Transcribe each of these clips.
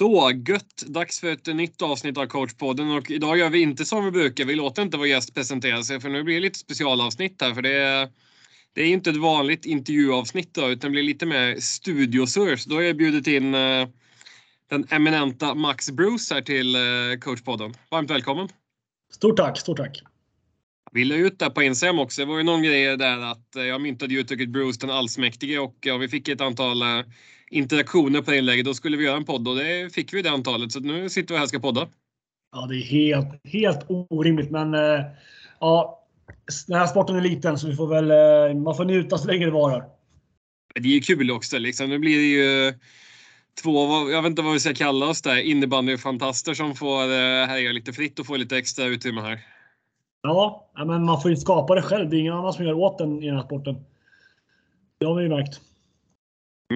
Så gött! Dags för ett nytt avsnitt av coachpodden och idag gör vi inte som vi brukar. Vi låter inte vår gäst presentera sig för nu blir det lite specialavsnitt här för det är, det är inte ett vanligt intervjuavsnitt då, utan det blir lite mer studiosurr. Så då har jag bjudit in eh, den eminenta Max Bruce här till eh, coachpodden. Varmt välkommen! Stort tack, stort tack! Vi la ut där på Instagram också. Det var ju någon grej där att eh, jag myntade uttrycket Bruce den allsmäktige och ja, vi fick ett antal interaktioner på det inlägget. Då skulle vi göra en podd och det fick vi det antalet. Så nu sitter vi här och ska podda. Ja, det är helt, helt orimligt. Men eh, ja, den här sporten är liten så vi får väl, eh, man får njuta så länge det varar. Det är ju kul också. Liksom. Nu blir det ju två, jag vet inte vad vi ska kalla oss där, innebandyfantaster som får eh, härja lite fritt och få lite extra utrymme här. Ja, men man får ju skapa det själv. Det är ingen annan som gör åt den i den här sporten. Det har vi ju märkt.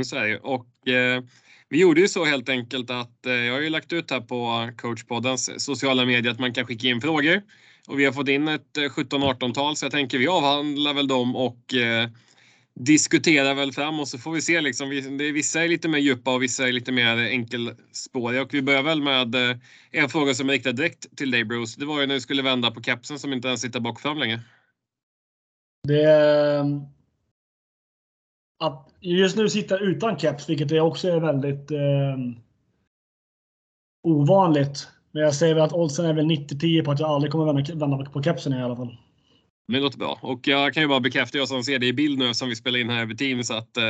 Så är det. Och, eh, vi gjorde ju så helt enkelt att eh, jag har ju lagt ut här på coachpoddens sociala medier att man kan skicka in frågor. Och vi har fått in ett eh, 17-18-tal så jag tänker vi avhandlar väl dem och eh, diskuterar väl fram och så får vi se liksom. Det, vissa är lite mer djupa och vissa är lite mer enkelspåriga och vi börjar väl med eh, en fråga som är riktad direkt till dig Bruce. Det var ju när du skulle vända på kepsen som inte ens sitter bak fram längre. Det, att just nu sitta utan keps, vilket också är väldigt eh, ovanligt. Men jag säger väl att oddsen är väl 90-10 på att jag aldrig kommer vända, vända på kepsen i alla fall. Det låter bra. Och jag kan ju bara bekräfta, jag som ser det i bild nu som vi spelar in här över Teams, att eh,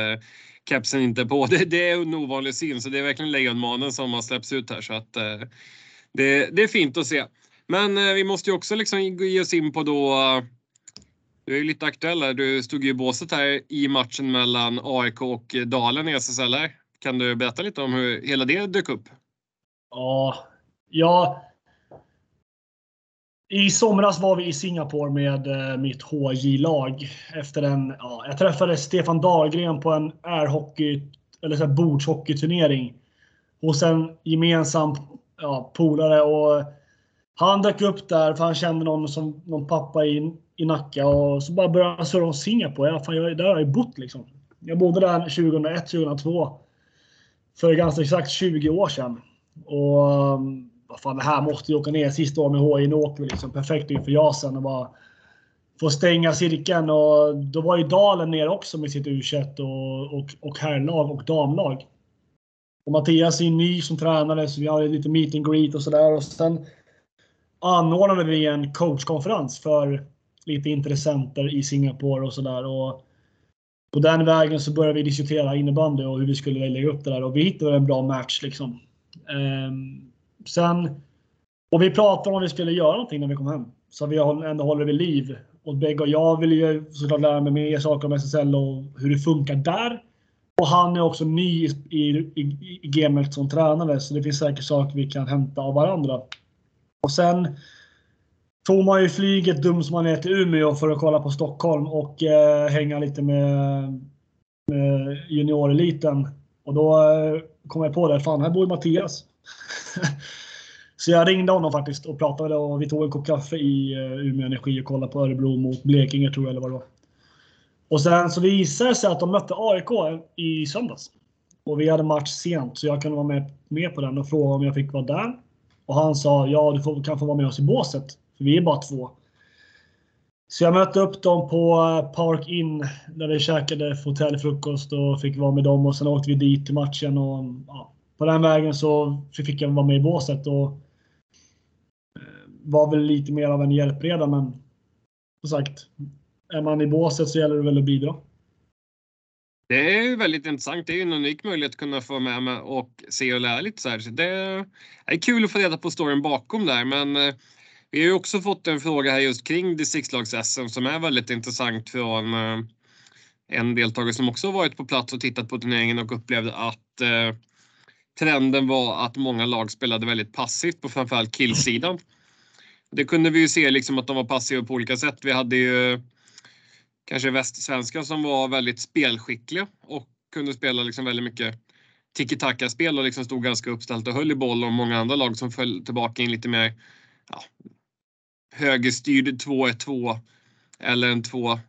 kepsen inte är på. Det, det, är en ovanlig syn, så det är verkligen lejonmanen som har släppts ut här. Så att, eh, det, det, är fint att se. Men eh, vi måste ju också liksom ge oss in på då du är ju lite aktuell här. Du stod ju i båset här i matchen mellan AIK och Dalen i SSL. Här. Kan du berätta lite om hur hela det dök upp? Ja, ja. I somras var vi i Singapore med eh, mitt HJ-lag. Efter en, ja, jag träffade Stefan Dahlgren på en airhockey, eller så bordshockeyturnering. Hos en gemensam ja, polare. Och han dök upp där för han kände någon, som, någon pappa i i Nacka och så bara började han surra om Singapore. Ja, fan, jag, där har jag ju bott liksom. Jag bodde där 2001, 2002. För ganska exakt 20 år sedan. Och um, vad fan, det här måste ju åka ner sista året med HI. Nu åker vi liksom perfekt inför JASen och bara få stänga cirkeln. Och då var ju Dalen ner också med sitt u och, och, och herrlag och damlag. Och Mattias är ny som tränare så vi hade lite meet and greet och sådär. Och sen anordnade vi en coachkonferens för lite intressenter i Singapore och sådär. På den vägen så började vi diskutera innebandy och hur vi skulle lägga upp det där och vi hittade en bra match. Liksom. Ehm, sen, och vi pratade om vi skulle göra någonting när vi kom hem. Så vi ändå håller vid liv. Och Begge och jag vill ju såklart lära mig mer saker om SSL och hur det funkar där. Och han är också ny i, i, i gamet som tränare så det finns säkert saker vi kan hämta av varandra. Och sen tog man ju flyget dum som man är till Umeå för att kolla på Stockholm och eh, hänga lite med, med junioreliten. Och då eh, kom jag på det, fan här bor ju Mattias. så jag ringde honom faktiskt och pratade och vi tog en kopp kaffe i eh, Umeå Energi och kollade på Örebro mot Blekinge tror jag eller vad det var. Och sen så visade det sig att de mötte AIK i söndags. Och vi hade match sent så jag kunde vara med, med på den och fråga om jag fick vara där. Och han sa ja, du får, kan få vara med oss i båset. För vi är bara två. Så jag mötte upp dem på eh, Park Inn där vi käkade hotellfrukost och fick vara med dem och sen åkte vi dit till matchen och ja, på den vägen så fick jag vara med i båset och eh, var väl lite mer av en hjälpreda men som sagt, är man i båset så gäller det väl att bidra. Det är ju väldigt intressant. Det är ju en unik möjlighet att kunna få med mig och se och lära lite så här. Så det är kul att få reda på storyn bakom där men eh, vi har ju också fått en fråga här just kring distriktslags-SM som är väldigt intressant från eh, en deltagare som också varit på plats och tittat på turneringen och upplevde att eh, trenden var att många lag spelade väldigt passivt på framförallt killsidan. Det kunde vi ju se liksom att de var passiva på olika sätt. Vi hade ju kanske västsvenskar som var väldigt spelskickliga och kunde spela liksom väldigt mycket tiki-taka-spel och liksom stod ganska uppställt och höll i boll och många andra lag som föll tillbaka in lite mer ja, högerstyrd 2-1-2 eller en 2-1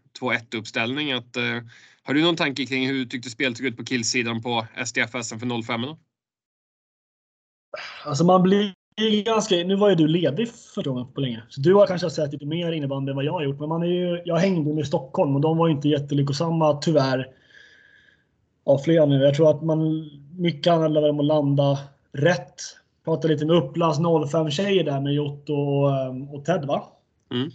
uppställning. Att, eh, har du någon tanke kring hur du tyckte spelet såg ut på killsidan på SDF SM för 05? Alltså man blir ganska... Nu var ju du ledig första gången på länge. Så du har kanske sett lite mer innebandy än vad jag har gjort. Men man är ju, jag hängde med Stockholm och de var inte jättelyckosamma tyvärr. Av flera anledningar. Jag tror att man... Mycket handlar om att landa rätt. Pratade lite med Upplands 05-tjejer där med Jotto och, eh, och Ted va? Mm.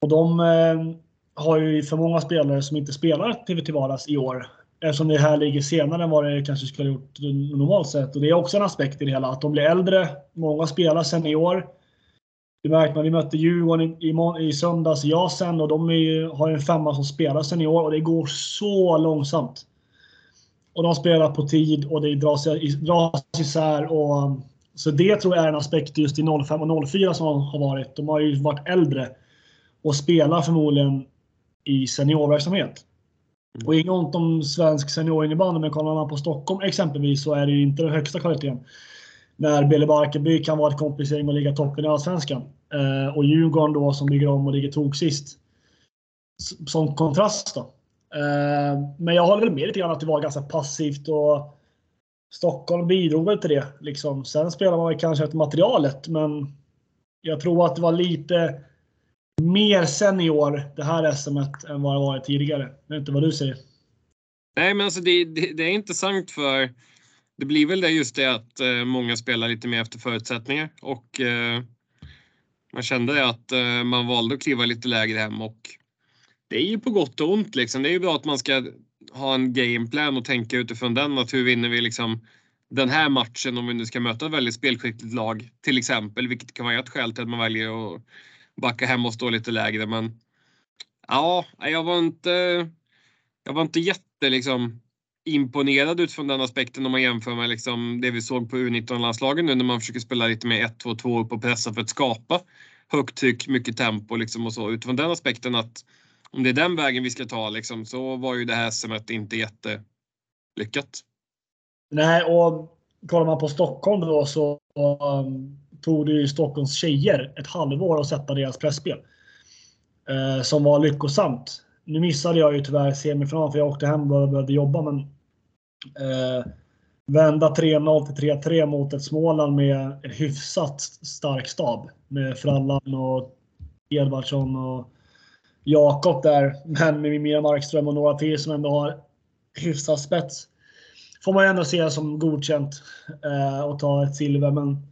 Och de eh, har ju för många spelare som inte spelar TV till vardags i år. Eftersom det här ligger senare än vad det kanske skulle ha gjort normalt sett. Och det är också en aspekt i det hela. Att de blir äldre. Många spelar sen i år. Det märkte man. Vi mötte Djurgården i, i, i söndags, jag sen. Och de är, har en femma som spelar sen i år. Och det går så långsamt. Och de spelar på tid och det dras, dras isär. Och, så det tror jag är en aspekt just i 05 och 04 som har varit. De har ju varit äldre och spelar förmodligen i seniorverksamhet. Mm. Och inget ont om svensk seniorinnebandy, men kollar man på Stockholm exempelvis så är det ju inte den högsta kvaliteten. När Bele Barkeby kan vara ett kompisgäng och ligga toppen i Allsvenskan. Eh, och Djurgården då som ligger om och ligger tok sist. Som kontrast då. Eh, men jag håller väl med lite grann att det var ganska passivt och Stockholm bidrog väl till det. Liksom. Sen spelar man kanske efter materialet, men jag tror att det var lite mer senior det här SMet än vad det varit tidigare. Jag vet inte vad du säger? Nej, men alltså det, det, det, är intressant för det blir väl det just det att eh, många spelar lite mer efter förutsättningar och eh, man kände det att eh, man valde att kliva lite lägre hem och det är ju på gott och ont liksom. Det är ju bra att man ska ha en gameplan och tänka utifrån den att hur vinner vi liksom den här matchen om vi nu ska möta ett väldigt spelskickligt lag till exempel, vilket kan vara ett skäl till att man väljer att backa hem och stå lite lägre. Men ja, jag var inte, jag var inte jätte liksom, imponerad utifrån den aspekten om man jämför med liksom det vi såg på U19-landslagen nu när man försöker spela lite mer 1-2-2 upp och pressa för att skapa högt tryck, mycket tempo liksom och så. Utifrån den aspekten att om det är den vägen vi ska ta liksom, så var ju det här SMet inte jättelyckat. Nej, och kollar man på Stockholm då så um, tog det ju Stockholms tjejer ett halvår att sätta deras pressspel. Eh, som var lyckosamt. Nu missade jag ju tyvärr semifinalen för jag åkte hem och behövde jobba men eh, vända 3-0 till 3-3 mot ett Småland med en hyfsat stark stab. Med Frallan och Edvardsson och Jakob där. Men med Mia Markström och några till som ändå har hyfsat spets. Får man ändå se som godkänt eh, och ta ett silver. Men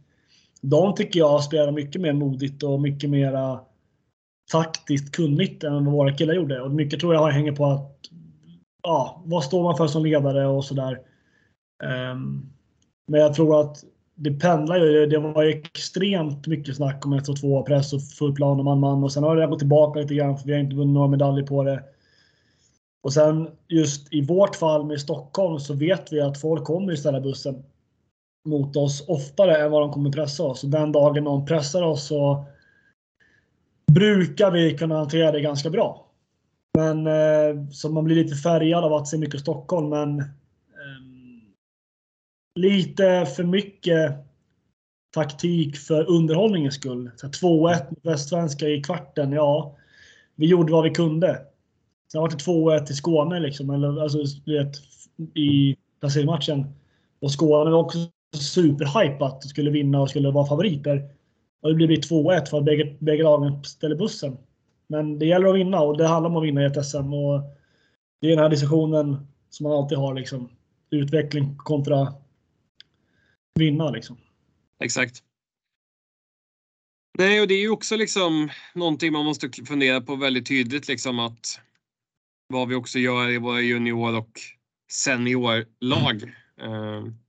de tycker jag spelar mycket mer modigt och mycket mer taktiskt kunnigt än vad våra killar gjorde. Och mycket tror jag hänger på att ja, vad står man för som ledare och sådär. Um, men jag tror att det pendlar ju. Det var extremt mycket snack om 1 och 2 press och full plan och man-man och sen har det gått tillbaka lite grann för vi har inte vunnit några medaljer på det. Och sen just i vårt fall med Stockholm så vet vi att folk kommer ställa bussen mot oss oftare än vad de kommer pressa oss. Den dagen de pressar oss så brukar vi kunna hantera det ganska bra. Men eh, så man blir lite färgad av att se mycket Stockholm, men ehm, lite för mycket taktik för underhållningens skull. 2-1 mot Västsvenska i kvarten, ja. Vi gjorde vad vi kunde. Sen var det 2-1 i Skåne liksom, eller alltså vet, i placeringsmatchen. Och Skåne var också superhype superhypat skulle vinna och skulle vara favoriter. Och det blir 2-1 för att bägge, bägge lagen ställer bussen. Men det gäller att vinna och det handlar om att vinna i ett SM. Och det är den här diskussionen som man alltid har. Liksom. Utveckling kontra vinna. Liksom. Exakt. Nej, och det är ju också liksom någonting man måste fundera på väldigt tydligt. Liksom att vad vi också gör i våra junior och seniorlag. Mm.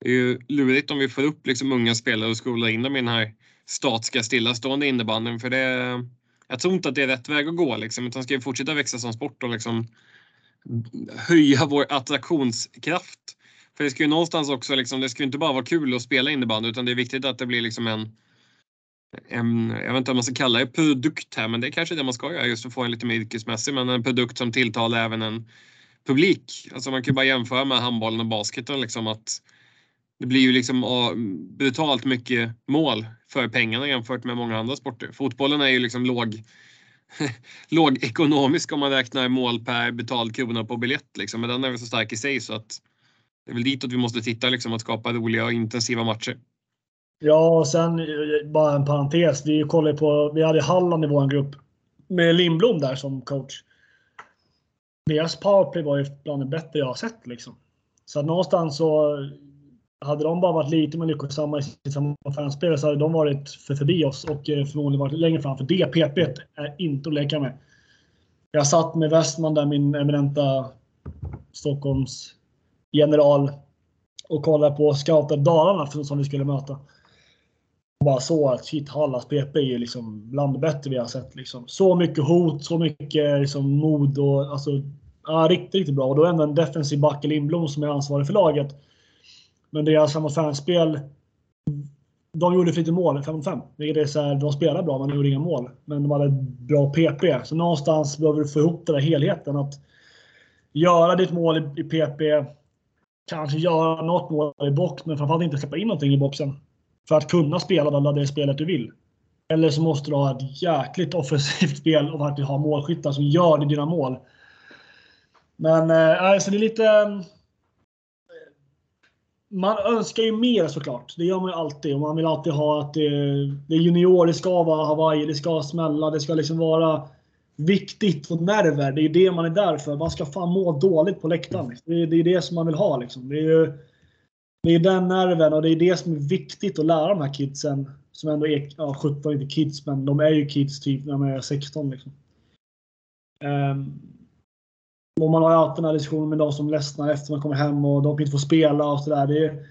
Det är ju lurigt om vi får upp liksom unga spelare och skolar in dem i den här statiska stillastående innebandyn. För det, jag tror inte att det är rätt väg att gå. Liksom, utan ska vi fortsätta växa som sport och liksom höja vår attraktionskraft. För det ska ju någonstans också, liksom, det ska ju inte bara vara kul att spela innebandy utan det är viktigt att det blir liksom en, en, jag vet inte om man ska kalla det produkt här, men det är kanske det man ska göra just för att få en lite mer yrkesmässig, men en produkt som tilltalar även en publik. Alltså man kan ju bara jämföra med handbollen och basketen liksom att det blir ju liksom brutalt mycket mål för pengarna jämfört med många andra sporter. Fotbollen är ju liksom låg, låg ekonomisk om man räknar mål per betald krona på biljett. Liksom. Men den är väl så stark i sig så att det är väl ditåt vi måste titta, liksom, att skapa roliga och intensiva matcher. Ja, och sen eh, bara en parentes. Vi kollade på, vi hade Halland i vår grupp med Lindblom där som coach. Deras powerplay var ju bland det bättre jag har sett. Liksom. Så att någonstans så hade de bara varit lite mer lyckosamma i sitt sammanfattningsspel så hade de varit för förbi oss och eh, förmodligen varit längre fram. För det PP är inte att leka med. Jag satt med Westman där, min eminenta Stockholms general och kollade på Scouter Dalarna som vi skulle möta. Och bara så att shit, Hallas PP är ju liksom bland det bättre vi har sett. Liksom. Så mycket hot, så mycket liksom, mod och alltså, ja, riktigt, riktigt bra. Och då är ändå en defensiv back Lindblom som är ansvarig för laget. Men deras alltså sammanfattningsspel de gjorde för lite mål, 5-5. Det är så här, de spelar bra men de gjorde inga mål. Men de hade bra PP. Så någonstans behöver du få ihop den där helheten. Att göra ditt mål i PP, kanske göra något mål i box, men framförallt inte släppa in någonting i boxen. För att kunna spela det spelet du vill. Eller så måste du ha ett jäkligt offensivt spel och faktiskt ha målskyttar som gör dina mål. Men eh, alltså det är lite man önskar ju mer såklart. Det gör man ju alltid. Och man vill alltid ha att det, det är junior, det ska vara Hawaii, det ska smälla, det ska liksom vara viktigt och nerver. Det är det man är där för. Man ska fan må dåligt på läktaren. Det är, det är det som man vill ha. Liksom. Det är ju det är den nerven och det är det som är viktigt att lära de här kidsen. Som ändå är, ja 17 inte kids, men de är ju kids typ när de är 16. Liksom. Um, och man har ju alltid den här diskussionen med de som ledsnar efter man kommer hem och de inte får spela och sådär.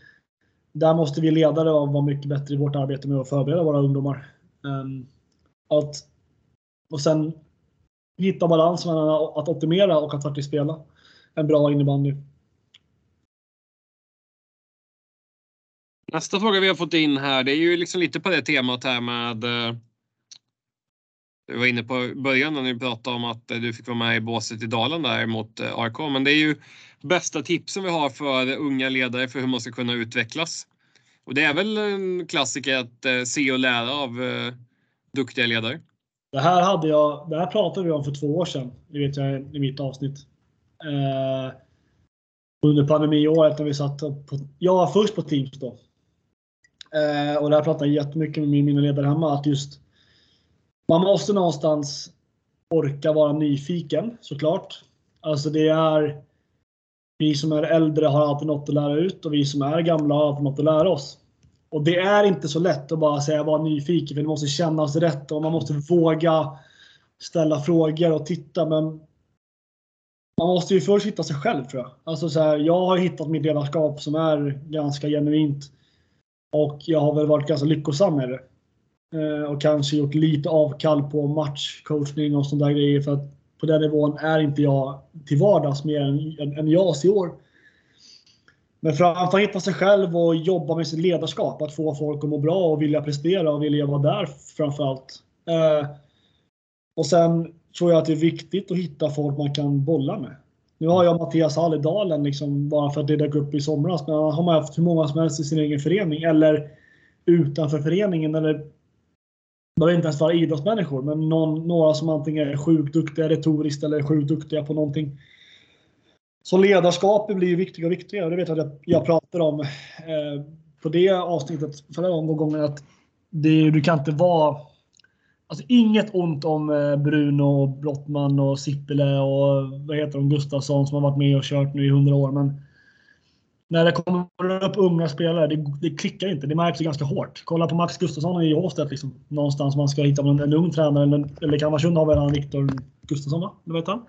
Där måste vi ledare vara mycket bättre i vårt arbete med att förbereda våra ungdomar. Ehm, att, och sen hitta balans mellan att optimera och att faktiskt spela en bra innebandy. Nästa fråga vi har fått in här, det är ju liksom lite på det temat här med eh, du var inne på början när du pratade om att eh, du fick vara med i båset i Dalen där mot eh, AIK. Men det är ju bästa tipsen vi har för unga ledare för hur man ska kunna utvecklas. Och det är väl en klassiker att eh, se och lära av duktiga ledare. Det här, hade jag, det här pratade vi om för två år sedan, det vet jag i mitt avsnitt. Eh, under pandemiåret när vi satt på, jag var först på Teams då. Eh, och där pratade jag jättemycket med mina ledare hemma att just man måste någonstans orka vara nyfiken såklart. Alltså det är vi som är äldre har alltid något att lära ut och vi som är gamla har alltid något att lära oss. Och det är inte så lätt att bara säga var nyfiken för det måste kännas rätt och man måste våga ställa frågor och titta men man måste ju först hitta sig själv tror jag. Alltså så här, jag har hittat mitt ledarskap som är ganska genuint. Och jag har väl varit ganska lyckosam med det. Eh, och kanske gjort lite avkall på matchcoachning och sådana där grejer. För att på den nivån är inte jag till vardags mer än, än jag i år. Men framförallt att hitta sig själv och jobba med sitt ledarskap. Att få folk att må bra och vilja prestera och vilja vara där framförallt. Eh, och sen tror jag att det är viktigt att hitta folk man kan bolla med. Nu har jag Mattias Hall i Dalen liksom, bara för att det dök upp i somras. Men har man haft hur många som helst i sin egen förening eller utanför föreningen eller behöver inte ens vara idrottsmänniskor, men någon, några som antingen är sjukt duktiga retoriskt eller sjukt duktiga på någonting. Så ledarskapet blir ju viktigare och viktigare. Det vet jag att jag pratar om eh, på det avsnittet förra gången att det, du kan inte vara Alltså inget ont om eh, Bruno, Brottman och Sippele och vad heter de, Gustafsson som har varit med och kört nu i hundra år. Men när det kommer upp unga spelare, det, det klickar inte. Det märks ganska hårt. Kolla på Max Gustafsson i Åstedt. Liksom. Någonstans man ska hitta en, en ung tränare. Eller, eller Kalmarsund har väl han Viktor Gustafsson, va? Du vet han?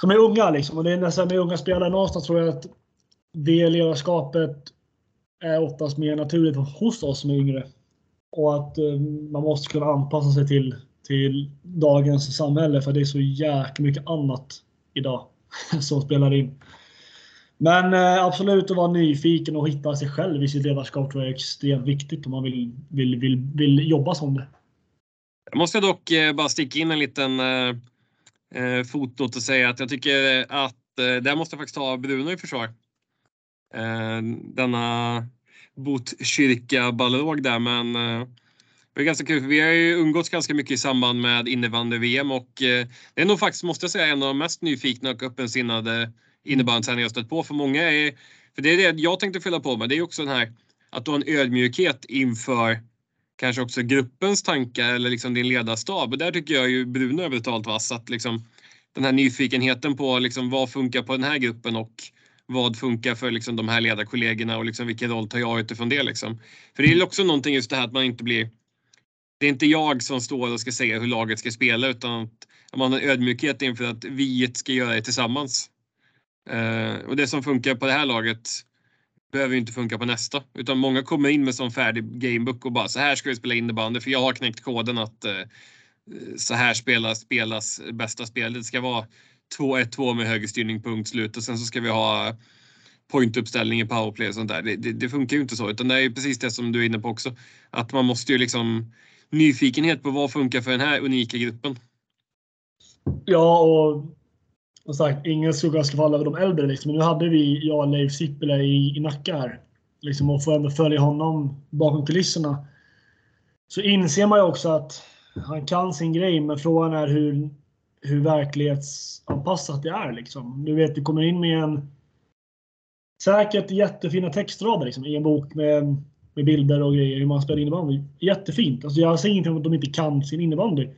Som är unga liksom. Och det är nästan med unga spelare. Någonstans tror jag att det ledarskapet är oftast mer naturligt hos oss som är yngre. Och att eh, man måste kunna anpassa sig till, till dagens samhälle. För det är så jäkla mycket annat idag som spelar in. Men eh, absolut att vara nyfiken och hitta sig själv i sitt ledarskap tror jag är extremt viktigt om man vill, vill, vill, vill jobba som det. Jag måste dock eh, bara sticka in en liten eh, eh fotot fotnot och säga att jag tycker att eh, där måste jag faktiskt ta Bruno i försvar. Eh, denna Botkyrka ballong där men eh, det är ganska kul för vi har ju umgåtts ganska mycket i samband med innebandy-VM och eh, det är nog faktiskt, måste jag säga, en av de mest nyfikna och öppensinnade innebandytränare jag stött på. För många är, för det är det jag tänkte fylla på med, det är också den här att du har en ödmjukhet inför kanske också gruppens tankar eller liksom din ledarstab. Och där tycker jag ju Bruno är brutalt vass. Att liksom, den här nyfikenheten på liksom vad funkar på den här gruppen och vad funkar för liksom de här ledarkollegorna och liksom vilken roll tar jag utifrån det. Liksom. För det är också någonting just det här att man inte blir det är inte jag som står och ska säga hur laget ska spela utan att man har ödmjukhet inför att vi ska göra det tillsammans. Eh, och det som funkar på det här laget behöver ju inte funka på nästa. Utan många kommer in med sån färdig gamebook och bara så här ska vi spela innebandy för jag har knäckt koden att eh, så här spelas, spelas bästa spelet. Det ska vara 2-1-2 med högerstyrning, punkt slut och sen så ska vi ha pointuppställning i powerplay och sånt där. Det, det, det, funkar ju inte så utan det är ju precis det som du är inne på också. Att man måste ju liksom nyfikenhet på vad funkar för den här unika gruppen. Ja, och som sagt, ingen skugga ska falla över de äldre. Liksom. Men nu hade vi, jag och Leif Sippele i, i Nacka här. Liksom, och får ändå följa honom bakom kulisserna. Så inser man ju också att han kan sin grej, men frågan är hur, hur verklighetsanpassat det är. Liksom. Du vet, du kommer in med en säkert jättefina textrader liksom, i en bok med med bilder och grejer hur man spelar innebandy. Jättefint. Alltså jag säger inte att de inte kan sin innebandy.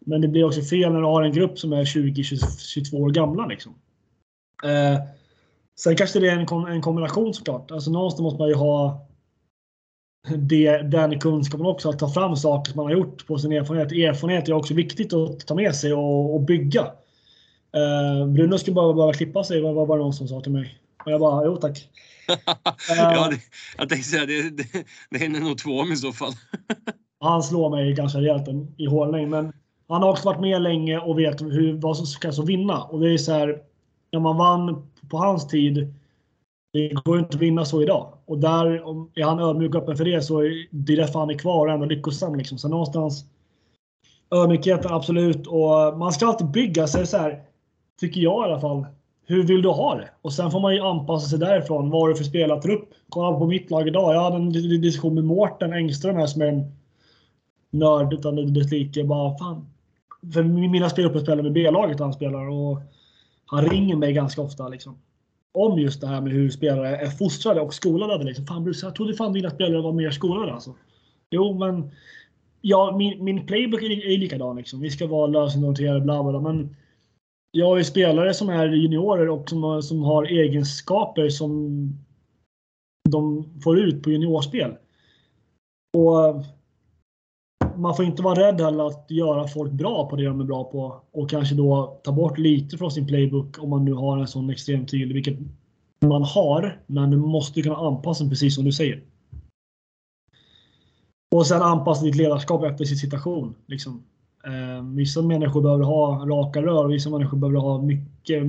Men det blir också fel när du har en grupp som är 20-22 år gamla. Liksom. Eh, sen kanske det är en, en kombination såklart. Alltså någonstans måste man ju ha det, den kunskapen också. Att ta fram saker som man har gjort på sin erfarenhet. Erfarenhet är också viktigt att ta med sig och, och bygga. Eh, Bruno skulle bara behöva klippa sig, var, var det någon som sa till mig. Och jag bara, jo tack. ja, det, jag tänkte säga det, det, det är nog två om i så fall. han slår mig ganska rejält i hålning, men han har också varit med länge och vet hur, vad som krävs att vinna. Och det är så här, när man vann på hans tid, det går inte att vinna så idag. Och där, om är han ödmjuk och öppen för det, så är det därför han är kvar och ändå lyckosam. Liksom. Så någonstans, ödmjukheten absolut. Och man ska alltid bygga sig så här, tycker jag i alla fall, hur vill du ha det? Och sen får man ju anpassa sig därifrån. Vad har du för spelartrupp? Kolla på mitt lag idag. Jag hade en diskussion med Mårten Engström här som är en nörd utan dess like. Bara, fan. För mina spelare spelar med B-laget han spelar och han ringer mig ganska ofta liksom. Om just det här med hur spelare är fostrade och skolade. Liksom. Fan Bruce, jag trodde fan dina spelare var mer skolade alltså. Jo, men ja, min, min playbook är, är likadan liksom. Vi ska vara lösenorienterade, bla bla, men jag har ju spelare som är juniorer och som har, som har egenskaper som de får ut på juniorspel. Och man får inte vara rädd heller att göra folk bra på det de är bra på och kanske då ta bort lite från sin playbook om man nu har en sån extremt tydlig, vilket man har, men du måste kunna anpassa den precis som du säger. Och sen anpassa ditt ledarskap efter sin situation. Liksom. Eh, vissa människor behöver ha raka rör och vissa människor behöver ha mycket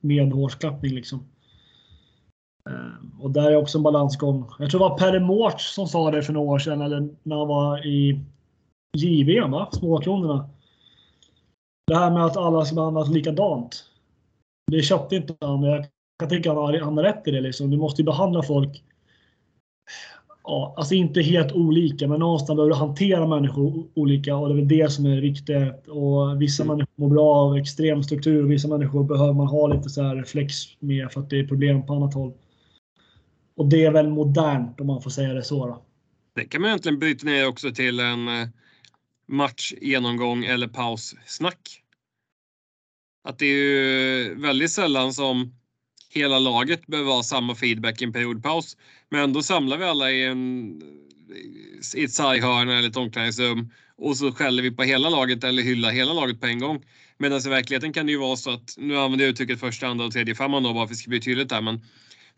medhårsklappning. Liksom. Eh, och där är också en balansgång. Jag tror det var Perre Mårts som sa det för några år sedan, eller när han var i JVM, va? Småkronorna. Det här med att alla ska behandlas likadant. Det köpte inte han, jag kan tycka att han har rätt i det. Liksom. Du måste ju behandla folk ja, alltså inte helt olika, men någonstans behöver du hantera människor olika och det är väl det som är viktigt. Och vissa mm. människor mår bra av extrem struktur och vissa människor behöver man ha lite så här flex med för att det är problem på annat håll. Och det är väl modernt om man får säga det så. Då. Det kan man egentligen bryta ner också till en eh, matchgenomgång eller paussnack. Att det är ju väldigt sällan som hela laget behöver ha samma feedback i en periodpaus. Men ändå samlar vi alla i, en, i ett sarghörn eller ett omklädningsrum och så skäller vi på hela laget eller hyllar hela laget på en gång. Medan i verkligheten kan det ju vara så att, nu använder jag uttrycket första, andra och tredje femman då bara för att det ska bli tydligt där, men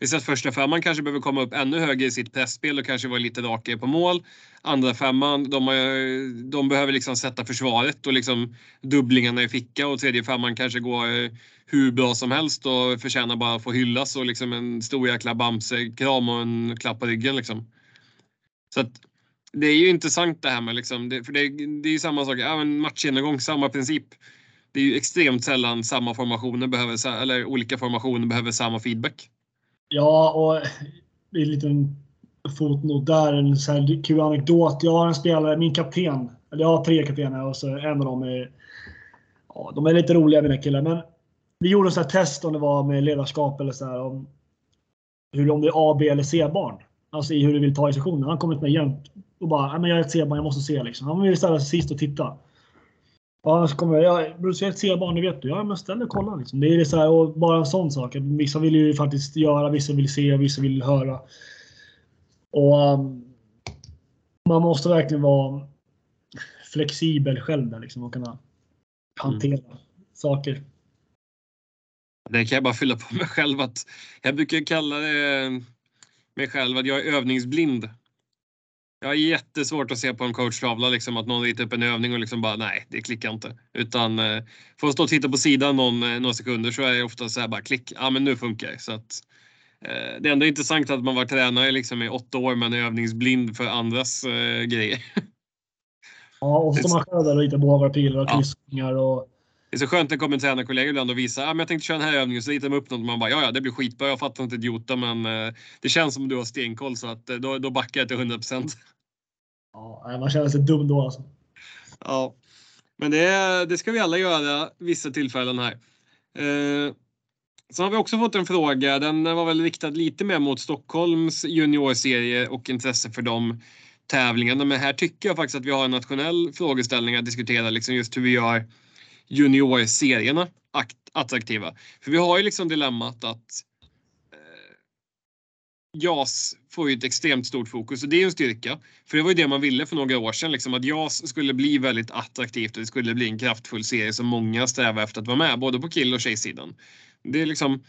ser att första femman kanske behöver komma upp ännu högre i sitt pressspel och kanske vara lite rakare på mål. Andra femman, de, har, de behöver liksom sätta försvaret och liksom dubblingarna i ficka och tredje femman kanske går eh, hur bra som helst och förtjänar bara att få hyllas och liksom en stor jäkla Bamse-kram och en klapp på ryggen. Liksom. Så att, det är ju intressant det här med liksom, det, för det, det är ju samma sak, ja, matchgenomgång, samma princip. Det är ju extremt sällan samma formationer behöver, eller olika formationer behöver samma feedback. Ja, och det är en liten fotnot där. En så här kul anekdot. Jag har en spelare, min kapten. Eller jag har tre kaptener och så en av dem är... Ja, de är lite roliga mina killar. Men vi gjorde ett test om det var med ledarskap eller så här, om, hur, om det är A, B eller C-barn. Alltså i hur du vill ta i sessionen. Han kommer inte med jämt och bara, men jag är ett C-barn, jag måste se liksom. Han vill ställa sig sist och titta. Ja, så kommer jag, jag du ser ett C-barn, det vet du. Ja, men ställ dig och kolla liksom. Det är så här, och bara en sån sak. Vissa vill ju faktiskt göra, vissa vill se, vissa vill höra. Och um, man måste verkligen vara flexibel själv där liksom och kunna hantera mm. saker. Det kan jag bara fylla på mig själv att jag brukar kalla det mig själv att jag är övningsblind. Jag har jättesvårt att se på en coachtavla liksom att någon ritar upp en övning och liksom bara nej, det klickar inte. Utan eh, får stå och titta på sidan någon, eh, några sekunder så är det ofta så här bara klick, ja men nu funkar det. Så att, eh, det är ändå intressant att man var tränare liksom i åtta år men är övningsblind för andras eh, grejer. Ja, och så står man själv där och ritar bågar, pilar och kryssningar och det är så skönt när det kommer en tränarkollega ibland och visar att ah, jag tänkte köra den här övningen så ritar de upp något och man bara ja, ja, det blir skitbra. Jag fattar inte ett jota, men eh, det känns som att du har stenkoll så att eh, då, då backar jag till 100 Ja, man känner sig dum då alltså. Ja, men det, det ska vi alla göra vissa tillfällen här. Eh, sen har vi också fått en fråga. Den var väl riktad lite mer mot Stockholms juniorserie och intresse för de tävlingarna. Men här tycker jag faktiskt att vi har en nationell frågeställning att diskutera, liksom just hur vi gör juniorserierna attraktiva. För vi har ju liksom dilemmat att eh, JAS får ju ett extremt stort fokus och det är en styrka. För det var ju det man ville för några år sedan, liksom, att JAS skulle bli väldigt attraktivt och det skulle bli en kraftfull serie som många strävar efter att vara med, både på kill och tjejsidan. Det är liksom,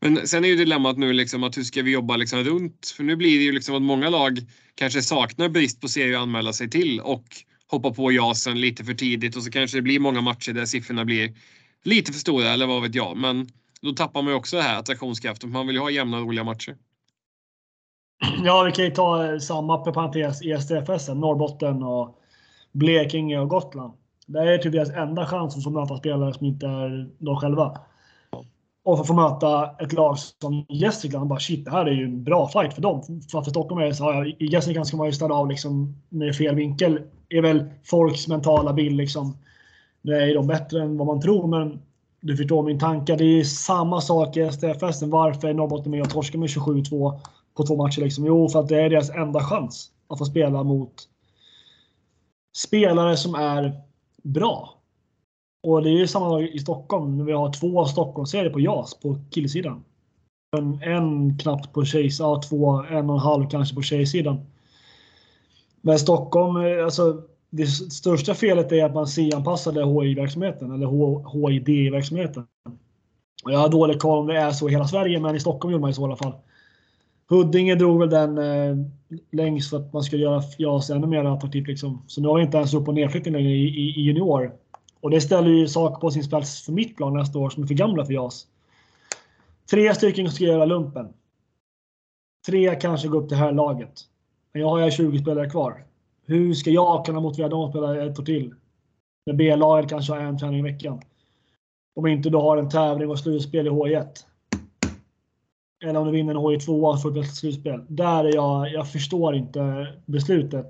men sen är ju dilemmat nu liksom att hur ska vi jobba liksom runt? För nu blir det ju liksom att många lag kanske saknar brist på serier att anmäla sig till och hoppa på jasen lite för tidigt och så kanske det blir många matcher där siffrorna blir lite för stora eller vad vet jag. Men då tappar man ju också det här attraktionskraften. Man vill ju ha jämna och roliga matcher. Ja, vi kan ju ta eh, samma parentes i Norrbotten och Blekinge och Gotland. Det är typ deras enda chans att få möta spelare som inte är de själva. Och få möta ett lag som Gästrikland. Bara shit, det här är ju en bra fight för dem. För, för Stockholm är det så här, i Gästrikland ska man ju ställa av liksom med fel vinkel är väl folks mentala bild liksom. Nu är de bättre än vad man tror, men du förstår min tanke. Det är samma sak i STFS. Varför är Norrbotten med och torskar med 27-2 på två matcher? Liksom? Jo, för att det är deras enda chans att få spela mot spelare som är bra. Och det är ju samma sak i Stockholm. När vi har två Stockholmsserier på JAS på killsidan. En, en knappt på tjejsidan, ja, två, en och en halv kanske på tjejsidan. Men Stockholm, eh, alltså det största felet är att man C-anpassade HI-verksamheten eller HID-verksamheten. Jag har dålig koll om det är så i hela Sverige, men i Stockholm gjorde man ju så i alla fall. Huddinge drog väl den eh, längst för att man skulle göra JAS ännu mer attraktivt. Liksom. Så nu har vi inte ens upp och nedflyttning längre i, i, i, junior. Och det ställer ju saker på sin spets för mitt plan nästa år som är för gamla för JAS. Tre stycken ska göra lumpen. Tre kanske går upp till här laget. Men jag har jag 20 spelare kvar. Hur ska jag kunna motivera dem att spela ett år till? När B-laget kanske har en träning i veckan. Om inte du har en tävling och slutspel i H1. Eller om du vinner en HJ2 och får ett slutspel. Där är jag, jag förstår inte beslutet.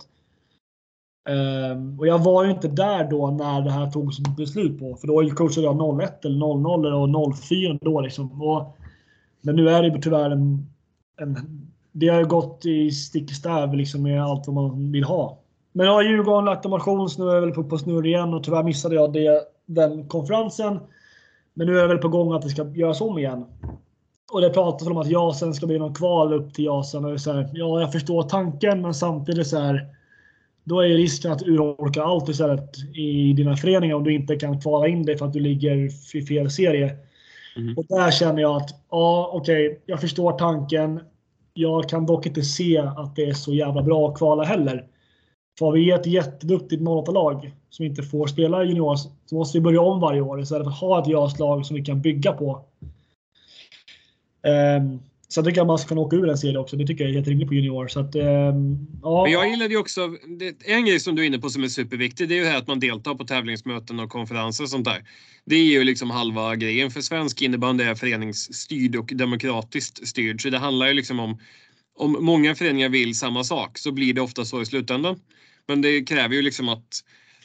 Um, och jag var ju inte där då när det här togs beslut på. För då coachade jag 01 eller 00 och 04 då liksom. Och, men nu är det tyvärr en, en det har ju gått i stick i stäv liksom med allt vad man vill ha. Men nu har Djurgården lagt motion, så nu är jag väl på, på snurr igen och tyvärr missade jag det, den konferensen. Men nu är jag väl på gång att det ska göras om igen. Och det pratas om att JASen ska bli någon kval upp till JASen. Och så här, ja, jag förstår tanken, men samtidigt så här. Då är risken att urholka allt istället i dina föreningar om du inte kan kvala in dig för att du ligger i fel serie. Mm. Och där känner jag att, ja okej, okay, jag förstår tanken. Jag kan dock inte se att det är så jävla bra att kvala heller. För vi är ett jätteduktigt 08-lag som inte får spela junior så måste vi börja om varje år istället för att ha ett JAS-lag som vi kan bygga på. Ehm, um, Sen tycker jag man ska kunna åka ur en serie också. Det tycker jag är helt rimligt på junior. Så att, ehm, ja. Men jag gillade ju också, en grej som du är inne på som är superviktig, det är ju det här att man deltar på tävlingsmöten och konferenser och sånt där. Det är ju liksom halva grejen. För svensk innebandy är föreningsstyrd och demokratiskt styrd. Så det handlar ju liksom om, om många föreningar vill samma sak så blir det ofta så i slutändan. Men det kräver ju liksom att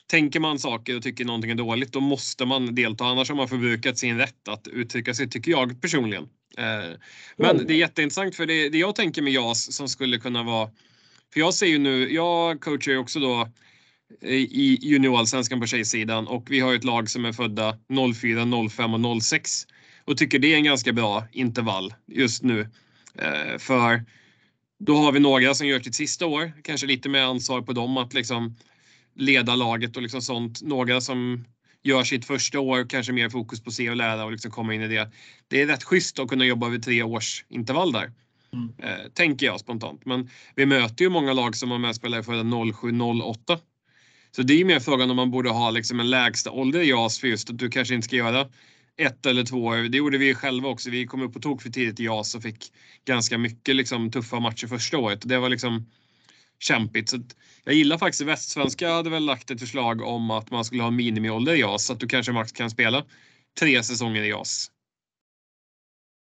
tänker man saker och tycker någonting är dåligt, då måste man delta. Annars har man förbrukat sin rätt att uttrycka sig, tycker jag personligen. Eh, men det är jätteintressant för det, det jag tänker med JAS som skulle kunna vara... För jag ser ju nu, jag coachar ju också då i juniorallsvenskan på tjejsidan och vi har ett lag som är födda 04, 05 och 06 och tycker det är en ganska bra intervall just nu. Eh, för då har vi några som gör sitt sista år, kanske lite mer ansvar på dem att liksom leda laget och liksom sånt. Några som gör sitt första år, kanske mer fokus på se och lära och liksom komma in i det. Det är rätt schysst att kunna jobba vid tre års intervall där. Mm. Eh, tänker jag spontant. Men vi möter ju många lag som har med spelare födda 07-08. Så det är mer frågan om man borde ha liksom en lägsta ålder i JAS för just att du kanske inte ska göra ett eller två år. Det gjorde vi själva också. Vi kom upp på tok för tidigt i JAS och fick ganska mycket liksom, tuffa matcher första året. Det var liksom kämpigt. Så jag gillar faktiskt Västsvenska hade väl lagt ett förslag om att man skulle ha minimiålder i JAS så att du kanske max kan spela tre säsonger i JAS.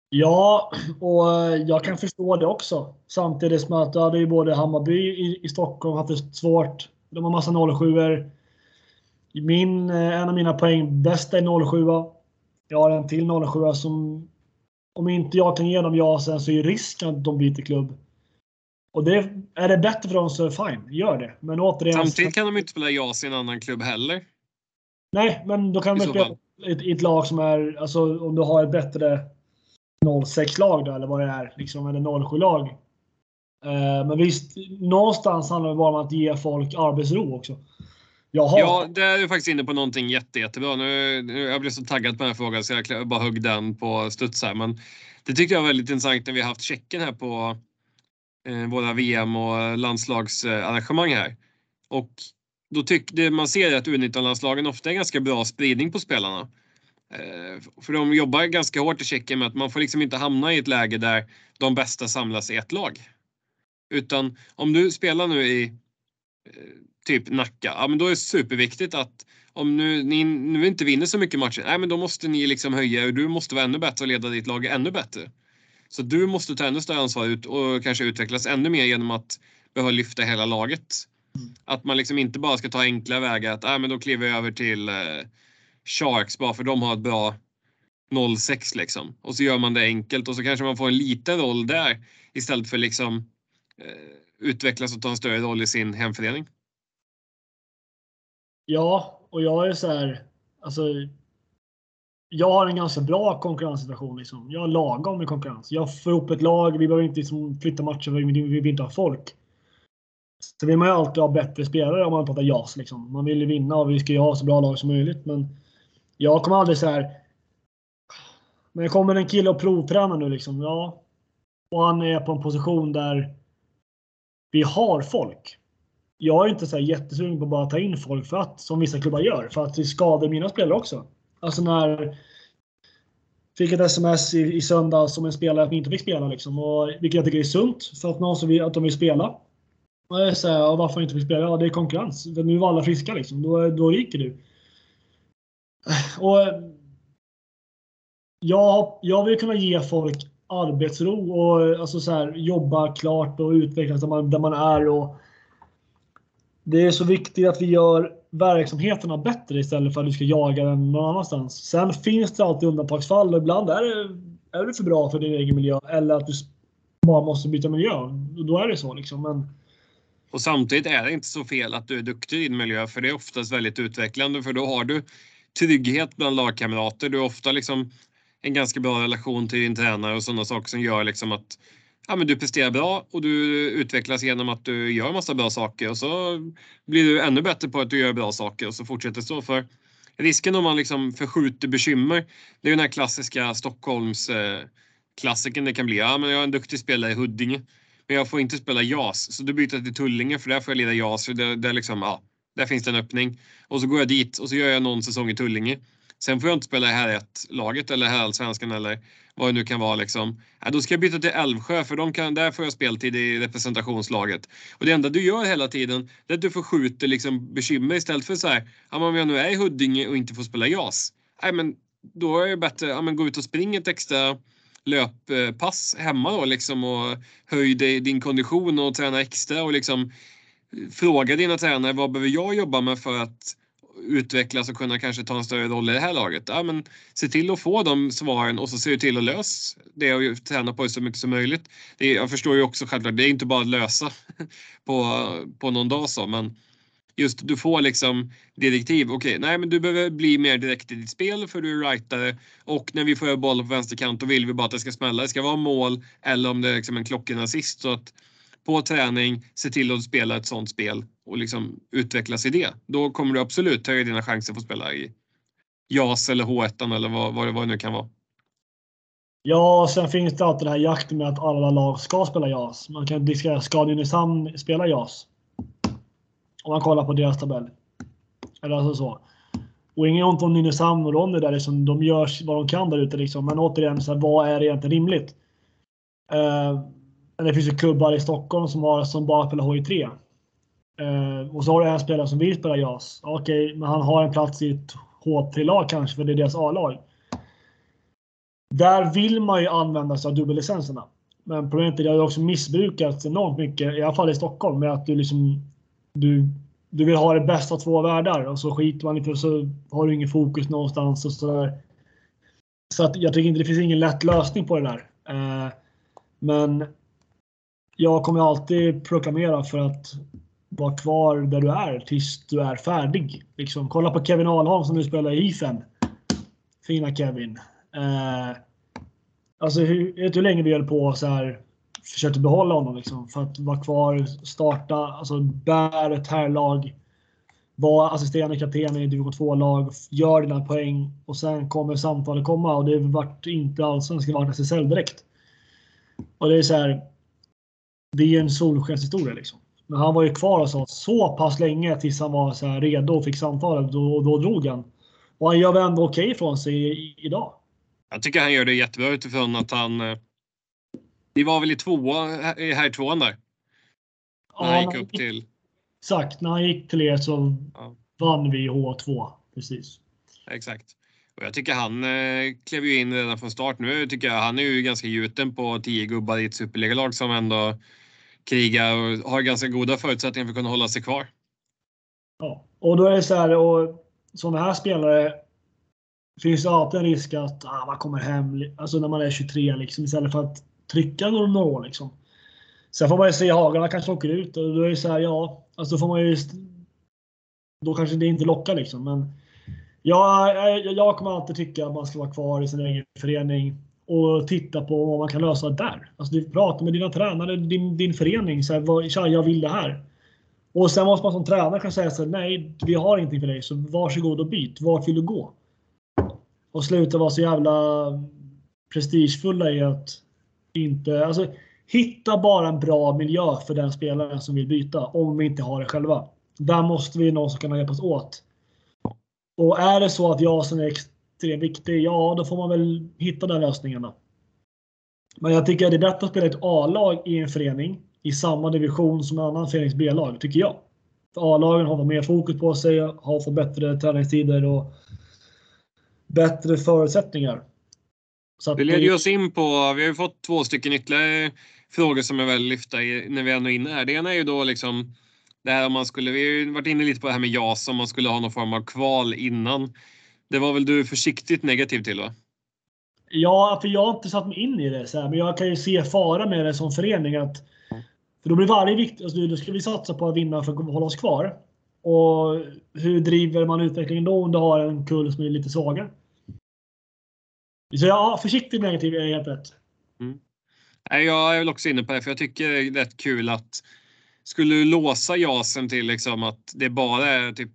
Ja, och eh, jag kan förstå det också. Samtidigt som att hade ju både Hammarby i, i Stockholm haft det svårt. De har massa 07 Min, eh, En av mina poäng bästa är 07 Jag har en till 07 som om inte jag kan ge dem ja sen så är risken att de byter klubb. Och det, är det bättre för dem så fine, gör det. Men återigen, Samtidigt kan de inte spela JAS i en annan klubb heller. Nej, men då kan de spela i ett, lag som är, alltså om du har ett bättre 06-lag då, eller vad det är, liksom, eller 07-lag. Eh, men visst, någonstans handlar det bara om att ge folk arbetsro också. Jaha. Ja, det är du faktiskt inne på någonting jätte, jättebra. Nu, nu, jag blev så taggad på den här frågan så jag bara högg den på studs här. Men det tyckte jag var väldigt intressant när vi har haft Tjeckien här på Eh, våra VM och landslagsarrangemang här. Och då tyckte man ser att U19-landslagen ofta är ganska bra spridning på spelarna. Eh, för de jobbar ganska hårt i Tjeckien med att man får liksom inte hamna i ett läge där de bästa samlas i ett lag. Utan om du spelar nu i eh, typ Nacka, ja men då är det superviktigt att om nu, ni nu inte vinner så mycket matcher, nej men då måste ni liksom höja och du måste vara ännu bättre och leda ditt lag ännu bättre. Så du måste ta ännu större ansvar ut och kanske utvecklas ännu mer genom att behöva lyfta hela laget. Mm. Att man liksom inte bara ska ta enkla vägar att, nej men då kliver jag över till eh, Sharks bara för de har ett bra 06 liksom. Och så gör man det enkelt och så kanske man får en liten roll där istället för liksom eh, utvecklas och ta en större roll i sin hemförening. Ja, och jag är så här, alltså. Jag har en ganska bra konkurrenssituation. Liksom. Jag har lagom med konkurrens. Jag får ihop ett lag. Vi behöver inte liksom flytta matcher. Vi vill inte ha folk. Så vill man ju alltid ha bättre spelare om man pratar JAS. Liksom. Man vill ju vinna och vi ska ju ha så bra lag som möjligt. Men jag kommer aldrig så här. Men det kommer en kille och provtränar nu liksom. Ja. Och han är på en position där vi har folk jag är inte så jättesugen på att bara ta in folk för att, som vissa klubbar gör, för att det skadar mina spelare också. Alltså när fick ett sms i, i söndag som en spelare att vi inte fick spela. Liksom. Och, vilket jag tycker är sunt, för att någon som vill, att de vill spela. Och jag säger, ja, varför inte vill spela? Ja, det är konkurrens. För nu var alla friska liksom. Då, då ryker du. Och jag, jag vill kunna ge folk arbetsro och alltså så här, jobba klart och utvecklas där man, där man är. Och, det är så viktigt att vi gör verksamheterna bättre istället för att du ska jaga den någon annanstans. Sen finns det alltid undantagsfall och ibland är det, är det för bra för din egen miljö eller att du bara måste byta miljö. Då är det så liksom. Men... Och samtidigt är det inte så fel att du är duktig i din miljö för det är oftast väldigt utvecklande för då har du trygghet bland lagkamrater. Du har ofta liksom en ganska bra relation till din tränare och sådana saker som gör liksom att ja, men du presterar bra och du utvecklas genom att du gör massa bra saker och så blir du ännu bättre på att du gör bra saker och så fortsätter så. För risken om man liksom förskjuter bekymmer, det är ju den här klassiska Stockholms eh, klassiken det kan bli. Ja, men jag är en duktig spelare i Huddinge, men jag får inte spela JAS, så då byter jag till Tullinge för där får jag leda JAS. För det, det liksom, ja, där finns det en öppning. Och så går jag dit och så gör jag någon säsong i Tullinge. Sen får jag inte spela i här ett laget eller här allsvenskan eller vad det nu kan vara. Liksom. Ja, då ska jag byta till Älvsjö för de kan, där får jag speltid i representationslaget. Och det enda du gör hela tiden är att du förskjuter liksom bekymmer istället för så här, ja, om jag nu är i Huddinge och inte får spela JAS. Nej, men då är det bättre att ja, gå ut och springa ett extra löppass hemma då liksom och höj din kondition och träna extra och liksom fråga dina tränare vad behöver jag jobba med för att utvecklas och kunna kanske ta en större roll i det här laget. Ja, men se till att få de svaren och så ser du till att lösa det och träna på det så mycket som möjligt. Det är, jag förstår ju också självklart, det är inte bara att lösa på, på någon dag så, men just du får liksom direktiv. Okej, okay, nej men du behöver bli mer direkt i ditt spel för du är rightare och när vi får över bollen på vänsterkant då vill vi bara att det ska smälla. Det ska vara mål eller om det är liksom en klockren assist. Så att på träning, se till att spela ett sånt spel och liksom utvecklas i det. Då kommer du absolut höja dina chanser att få spela i JAS eller H1 eller vad, vad, vad det nu kan vara. Ja, sen finns det alltid den här jakten med att alla lag ska spela JAS. Man kan diskutera, ska Nynäshamn spela JAS? Om man kollar på deras tabell. Eller alltså så. Och inget ont om Nynäshamn och Ronny där liksom, de gör vad de kan där ute liksom. Men återigen, så här, vad är egentligen rimligt? Uh, det finns ju klubbar i Stockholm som, har, som bara spelar HI3. Eh, och så har du en spelare som vill spela JAS. Okej, okay, men han har en plats i ett H3-lag kanske, för det är deras A-lag. Där vill man ju använda sig av dubbellicenserna. Men problemet är att det har också missbrukats enormt mycket, i alla fall i Stockholm, med att du liksom du, du vill ha det bästa av två världar och så skiter man lite och så har du ingen fokus någonstans och sådär. Så att jag tycker inte det finns ingen lätt lösning på det där. Eh, men jag kommer alltid proklamera för att vara kvar där du är tills du är färdig. Liksom, kolla på Kevin Alholm som nu spelar i IFEN. Fina Kevin. Eh, alltså hur, vet du hur länge vi höll på så här försökte behålla honom liksom, för att vara kvar, starta, alltså bär ett herrlag, vara assisterande kapten i division 2-lag, gör dina poäng och sen kommer samtalet komma och det vart inte allsvenskan, det vart SSL direkt. Och det är så här, det är en solskenshistoria liksom. Men han var ju kvar och så, pass länge tills han var så redo och fick samtalet. Då, då drog han. Och han gör väl ändå okej okay från sig idag. Jag tycker han gör det jättebra utifrån att han eh, vi var väl i tvåa i här tvåan där. När han gick upp till... Exakt, när han gick till er så ja. vann vi H2. Precis. Exakt. Och jag tycker han eh, klev ju in redan från start. Nu tycker jag han är ju ganska gjuten på 10 gubbar i ett superligalag som ändå kriga och har ganska goda förutsättningar för att kunna hålla sig kvar. Ja, och då är det så här och sådana här spelare finns det alltid en risk att ah, man kommer hem alltså när man är 23 liksom istället för att trycka några år liksom. Sen får man ju se Hagarna kanske åker ut och då är det så här, ja, alltså får man ju. Då kanske det inte lockar liksom, men. Ja, jag, jag kommer alltid tycka att man ska vara kvar i sin egen förening och titta på vad man kan lösa där. Alltså du pratar med dina tränare, din, din förening. Så här, vad, tja, jag vill det här. Och sen måste man som tränare kunna säga så här, nej, vi har ingenting för dig, så varsågod och byt. Vart vill du gå? Och sluta vara så jävla prestigefulla i att inte... Alltså, hitta bara en bra miljö för den spelaren som vill byta, om vi inte har det själva. Där måste vi någon som kan hjälpas åt. Och är det så att jag som är extremt viktig, ja då får man väl hitta den lösningen. Då. Men jag tycker att det är bättre att spela ett A-lag i en förening i samma division som en annan förenings B-lag, tycker jag. För A-lagen har mer fokus på sig, har fått bättre träningstider och bättre förutsättningar. Så det leder ju oss in på, vi har ju fått två stycken ytterligare frågor som jag vill lyfta i, när vi ändå är inne här. Det ena är ju då liksom det här om man skulle, vi har ju varit inne lite på det här med JAS, om man skulle ha någon form av kval innan. Det var väl du försiktigt negativ till va? Ja, för jag har inte satt mig in i det, så här, men jag kan ju se fara med det som förening. Att, för då blir varje viktigt, alltså, då ska vi satsa på att vinna för att hålla oss kvar. Och hur driver man utvecklingen då om du har en kull som är lite svagare? Så ja, försiktigt negativ är helt rätt. Mm. Jag är väl också inne på det, för jag tycker det är rätt kul att skulle du låsa JASen till liksom att det bara är typ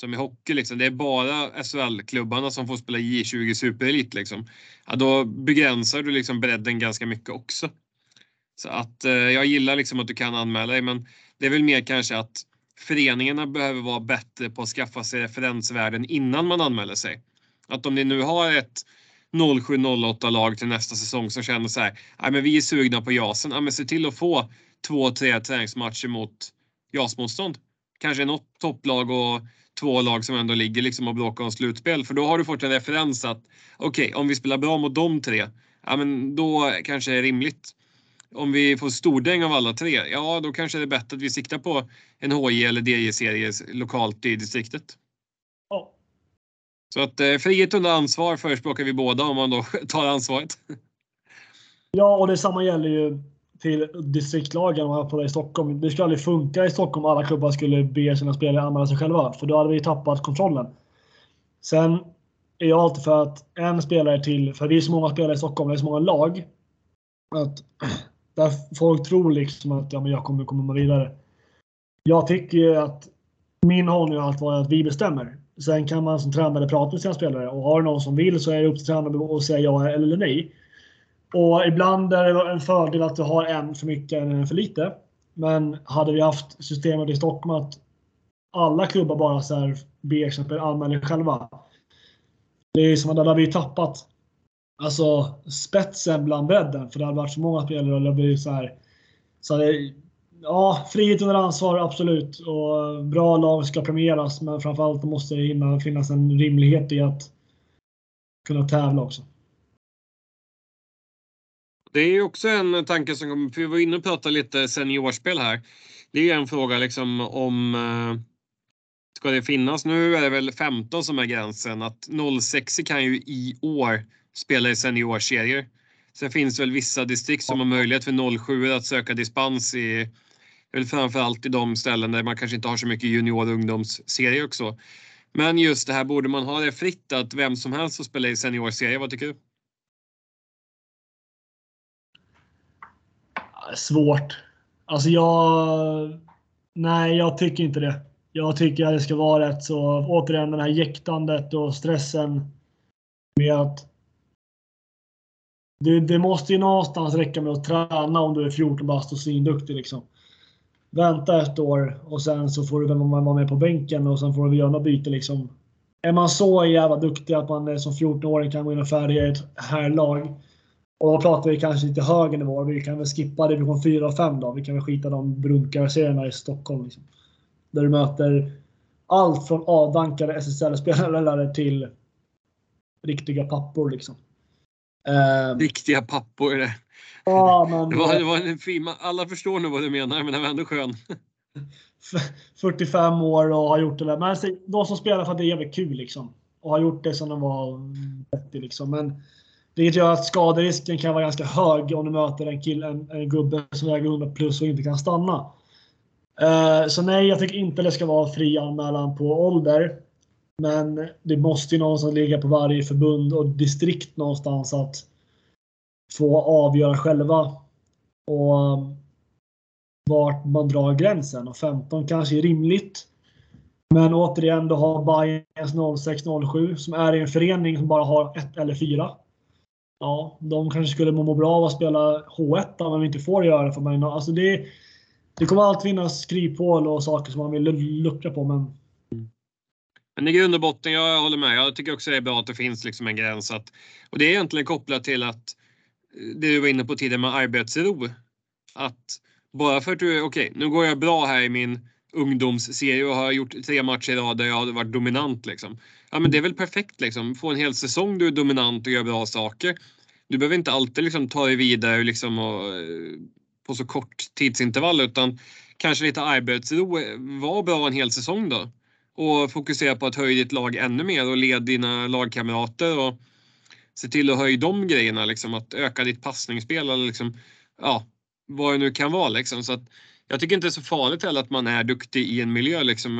som i hockey, liksom, det är bara SHL-klubbarna som får spela J20 Superelit. Liksom. Ja, då begränsar du liksom bredden ganska mycket också. Så att eh, jag gillar liksom att du kan anmäla dig, men det är väl mer kanske att föreningarna behöver vara bättre på att skaffa sig referensvärden innan man anmäler sig. Att om ni nu har ett 07-08 lag till nästa säsong som känner så här, nej men vi är sugna på JASen. Ja, men se till att få två, tre träningsmatcher mot JAS-motstånd. Kanske något topplag och två lag som ändå ligger liksom och bråkar om slutspel. För då har du fått en referens att okej, okay, om vi spelar bra mot de tre, ja men då kanske det är rimligt. Om vi får stordäng av alla tre, ja då kanske det är bättre att vi siktar på en HJ eller DJ-serie lokalt i distriktet. Ja. Så att eh, frihet under ansvar förespråkar vi båda om man då tar ansvaret. Ja, och detsamma gäller ju till distriktslagen och på det i Stockholm. Det skulle aldrig funka i Stockholm om alla klubbar skulle be sina spelare anmäla sig själva. För då hade vi tappat kontrollen. Sen är jag alltid för att en spelare till, för vi är så många spelare i Stockholm, det är så många lag. Att där folk tror liksom att ja, men jag kommer komma vidare. Jag tycker ju att min hållning har alltid varit att vi bestämmer. Sen kan man som tränare prata med sina spelare och har någon som vill så är det upp till tränaren att säga ja eller nej. Och ibland är det en fördel att du har en för mycket än en för lite. Men hade vi haft systemet i Stockholm att alla klubbar bara så här ber exempel anmäler själva. Det är som att då hade vi tappat alltså spetsen bland bredden. För det hade varit så många spelare och det blir så här. Så det, ja, frihet under ansvar absolut. Och bra lag ska premieras. Men framförallt måste det finnas en rimlighet i att kunna tävla också. Det är också en tanke som kommer, för vi var inne och pratade lite seniorspel här. Det är en fråga liksom om eh, ska det finnas, nu är det väl 15 som är gränsen, att 06 kan ju i år spela i seniorserier. Sen finns det väl vissa distrikt som har möjlighet för 07 att söka dispens i, väl framförallt i de ställen där man kanske inte har så mycket junior och ungdomsserier också. Men just det här, borde man ha det fritt att vem som helst får spela i seniorserier? Vad tycker du? Svårt. Alltså jag... Nej, jag tycker inte det. Jag tycker att det ska vara rätt så. Återigen, det här jäktandet och stressen med att det, det, måste ju någonstans räcka med att träna om du är 14 bast och svinduktig. Liksom. Vänta ett år och sen så får du väl vara med på bänken och sen får du göra något byte. Liksom. Är man så jävla duktig att man som 14-åring kan gå in och färdiga ett herrlag och då pratar vi kanske lite högre nivå. Vi kan väl skippa division 4 och 5 då. Vi kan väl skita de brunkarserierna i Stockholm. Liksom. Där du möter allt från avdankade SSL-spelare till riktiga pappor. Liksom. Uh, riktiga pappor. Det. Ja, men, det var, det var en fin, alla förstår nog vad du menar, men den var ändå skön. 45 år och har gjort det där. Men alltså, de som spelar för att det är jävligt kul liksom. Och har gjort det som de var 30 liksom. Men vilket gör att skaderisken kan vara ganska hög om du möter en, kill, en, en gubbe som väger 100 plus och inte kan stanna. Uh, så nej, jag tycker inte det ska vara fri anmälan på ålder. Men det måste ju någonstans ligga på varje förbund och distrikt någonstans att få avgöra själva. Och um, vart man drar gränsen. Och 15 kanske är rimligt. Men återigen, då har Bayerns 0607 som är i en förening som bara har ett eller fyra ja, de kanske skulle må bra av att spela H1 men inte får göra det. För mig. alltså det, det kommer alltid finnas kryphål och saker som man vill luckra på. Men... Mm. Men i grund och botten, jag håller med. Jag tycker också det är bra att det finns liksom en gräns. Att, och det är egentligen kopplat till att eh, det du var inne på tidigare med arbetsro. Att bara för att du, okej, okay, nu går jag bra här i min ungdomsserie och har gjort tre matcher i rad där jag har varit dominant. Liksom. Ja, men det är väl perfekt liksom. Få en hel säsong du är dominant och gör bra saker. Du behöver inte alltid liksom ta dig vidare liksom och, eh, på så kort tidsintervall utan kanske lite arbetsro. Eh, var bra en hel säsong då och fokusera på att höja ditt lag ännu mer och led dina lagkamrater och se till att höja de grejerna. Liksom, att öka ditt passningsspel eller liksom, ja, vad det nu kan vara. Liksom. Så att, jag tycker inte det är så farligt heller att man är duktig i en miljö. Liksom.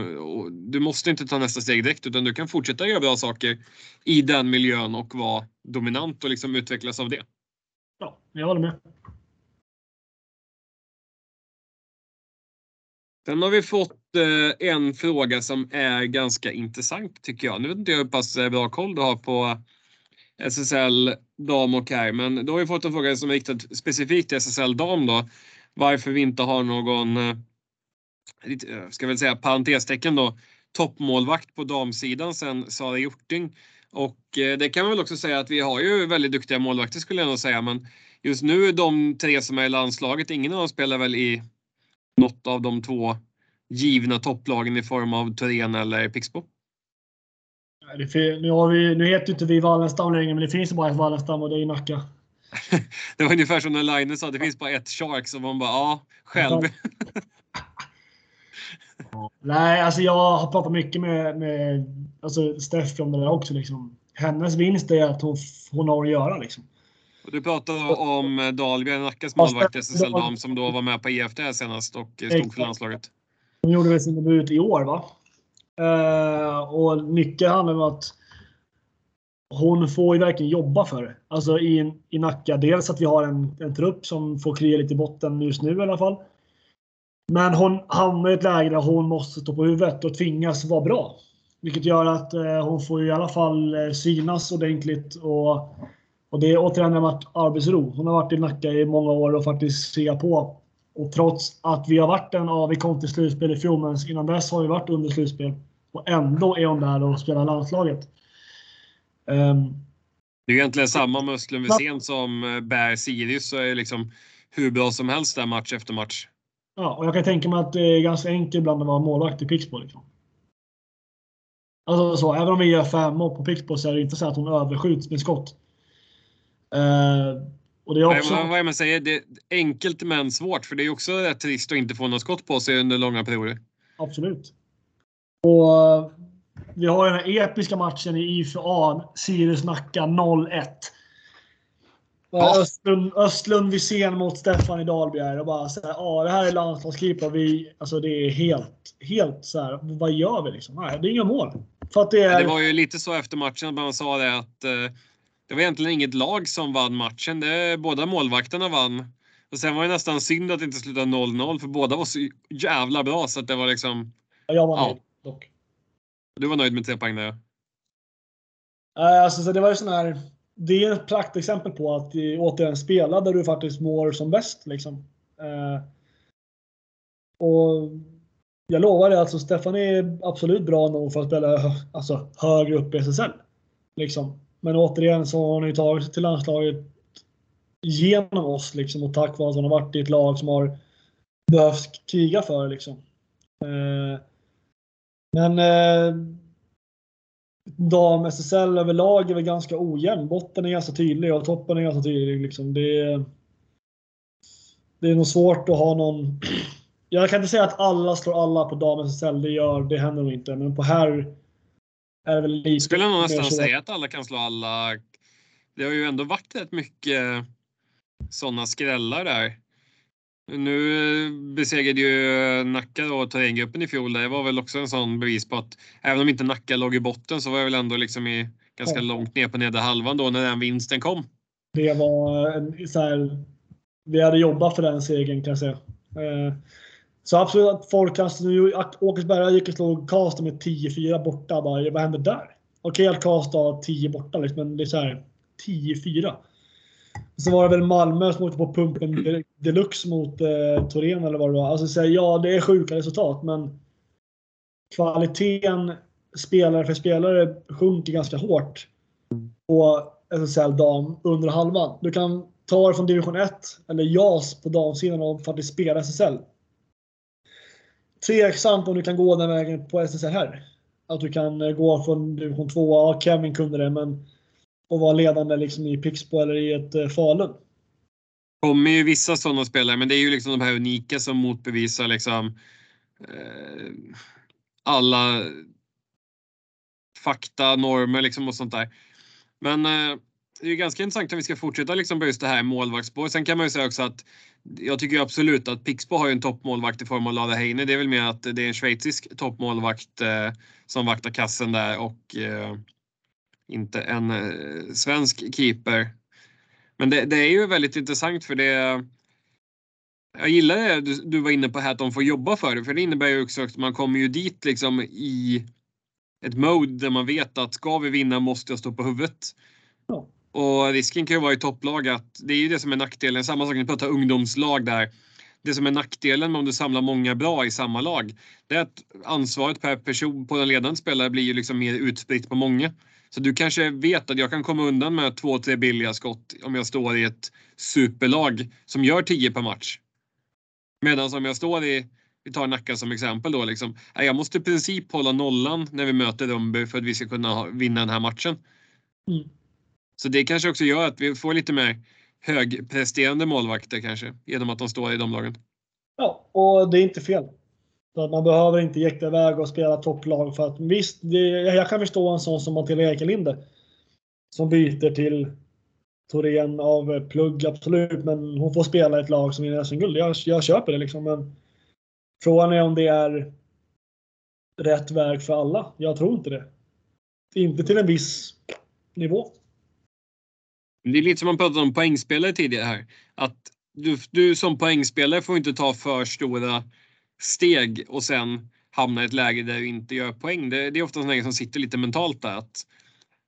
Du måste inte ta nästa steg direkt utan du kan fortsätta göra bra saker i den miljön och vara dominant och liksom utvecklas av det. Ja, jag håller med. Sen har vi fått eh, en fråga som är ganska intressant tycker jag. Nu vet inte jag hur pass eh, bra koll du har på SSL dam och herr, men då har vi fått en fråga som är riktad specifikt till SSL dam då varför vi inte har någon, eh, eh, ska väl säga parentestecken då, toppmålvakt på damsidan sen Sara Hjorting. Och eh, det kan man väl också säga att vi har ju väldigt duktiga målvakter skulle jag nog säga, men just nu de tre som är i landslaget, ingen av dem spelar väl i något av de två givna topplagen i form av Thorén eller Pixbo. Nu, har vi, nu heter inte vi Wallenstam längre, men det finns bara ett Wallenstam och det är i Nacka. det var ungefär som när Line sa, det finns bara ett Shark, så man bara, ja, själv. Nej, alltså jag har pratat mycket med, med alltså Steffi om det där också. Liksom. Hennes vinst är att hon, hon har att göra. Liksom. Och du pratade om Dahlgren, Nackas målvakt SSL Dam som då var med på EFT senast och stod för landslaget. Hon gjorde väl sin debut i år va? Uh, och mycket handlar om att hon får ju verkligen jobba för det. Alltså i, i Nacka. Dels att vi har en, en trupp som får kriga lite i botten just nu i alla fall. Men hon hamnar i ett läge där hon måste stå på huvudet och tvingas vara bra. Vilket gör att eh, hon får i alla fall eh, synas ordentligt. Och, och det är återigen en arbetsro. Hon har varit i Nacka i många år och faktiskt se på. Och trots att vi har varit en av, vi kom till slutspel i fjol, men innan dess har vi varit under slutspel. Och ändå är hon där och spelar landslaget. Um, det är egentligen samma med Östlund Wisén som eh, bär Sirius så är liksom hur bra som helst där match efter match. Ja, och jag kan tänka mig att det är ganska enkelt ibland att vara målvakt i Pixbo. Liksom. Alltså så, även om vi gör fem mål på Pixbo så är det inte så att hon överskjuts med skott. Uh, och det är också... vad, vad man säger, det är enkelt men svårt för det är också rätt trist att inte få något skott på sig under långa perioder. Absolut. Och vi har den här episka matchen i IFA, Sirius-Nacka 0-1. Ja. Östlund, Östlund Wisén mot Stefan i Dahlbjer och bara så här, ja det här är landslagskeeper. Vi, alltså det är helt, helt så här, vad gör vi liksom? Nej, det är inga mål. För att det, är... det var ju lite så efter matchen att man sa det att eh, det var egentligen inget lag som vann matchen. Det, båda målvakterna vann. Och sen var det nästan synd att det inte slutade 0-0 för båda var så jävla bra så att det var liksom. Ja, jag var ja. dock. Du var nöjd med tre poäng där ja. Alltså, så det var ju sån här, det är ett praktexempel på att återigen spela där du faktiskt mår som bäst. Liksom. Eh, och jag lovar dig, alltså Stefan är absolut bra nog för att spela alltså, högre upp i SSL. Liksom. Men återigen så har hon ju tagit sig till landslaget genom oss liksom, och tack vare att hon har varit i ett lag som har behövt kriga för. Liksom. Eh, men eh, dam-SSL överlag är väl ganska ojämn. Botten är ganska tydlig och toppen är ganska tydlig. Liksom. Det, är, det är nog svårt att ha någon... Jag kan inte säga att alla slår alla på dam-SSL. Det, gör, det händer nog inte. Men på här är det väl lite... Skulle nog nästan säga att alla kan slå alla. Det har ju ändå varit rätt mycket sådana skrällar där. Nu besegrade ju Nacka då terränggruppen i fjol. Det var väl också en sån bevis på att även om inte Nacka låg i botten så var jag väl ändå liksom i ganska ja. långt ner på nedre halvan då när den vinsten kom. Det var en, så här, vi hade jobbat för den segern kan jag säga. Eh, så absolut att folk kastar nu. Åkersberga gick och slog Karlstad med 10-4 borta. Bara, vad hände där? Okej att Karlstad har 10 borta liksom, men det är så här 10-4. Så var det väl Malmö som åkte på pumpen deluxe mot eh, Torén eller vad det var. Alltså så ja, det är sjuka resultat, men kvaliteten spelare för spelare sjunker ganska hårt på alltså, SSL dam under halvan. Du kan ta det från division 1 eller JAS på damsidan och faktiskt spela SSL. Tveksamt om du kan gå den vägen på SSL här. Att du kan eh, gå från division 2. Ja, Kevin kunde det, men och vara ledande liksom i Pixbo eller i ett eh, Falun. Det kommer ju vissa sådana spelare, men det är ju liksom de här unika som motbevisar liksom eh, alla fakta, normer liksom och sånt där. Men eh, det är ju ganska intressant om vi ska fortsätta liksom på just det här målvaktsspår. Sen kan man ju säga också att jag tycker absolut att Pixbo har ju en toppmålvakt i form av Lada Heine. Det är väl mer att det är en schweizisk toppmålvakt eh, som vaktar kassen där och eh, inte en eh, svensk keeper. Men det, det, är ju väldigt intressant för det jag gillar det du, du var inne på här att de får jobba för det för det innebär ju också att man kommer ju dit liksom i ett mode där man vet att ska vi vinna måste jag stå på huvudet. Ja. Och risken kan ju vara i topplag att det är ju det som är nackdelen. Samma sak när vi pratar ungdomslag där. Det som är nackdelen om du samlar många bra i samma lag, det är att ansvaret per person på den ledande spelare blir ju liksom mer utspritt på många. Så du kanske vet att jag kan komma undan med två, tre billiga skott om jag står i ett superlag som gör 10 per match. Medan om jag står i, vi tar Nacka som exempel då liksom. Jag måste i princip hålla nollan när vi möter Rönnby för att vi ska kunna vinna den här matchen. Mm. Så det kanske också gör att vi får lite mer högpresterande målvakter kanske genom att de står i de lagen. Ja, och det är inte fel. Så att man behöver inte jäkta iväg och spela topplag för att visst, det, jag kan förstå en sån som Matilda Ekelinde. Som byter till Torén av plugg, absolut. Men hon får spela i ett lag som vinner SM-guld. Jag, jag köper det liksom. Men frågan är om det är rätt väg för alla. Jag tror inte det. Inte till en viss nivå. Det är lite som man pratade om poängspelare tidigare här. Att du, du som poängspelare får inte ta för stora steg och sen hamna i ett läge där du inte gör poäng. Det, det är ofta sådana som sitter lite mentalt där. Att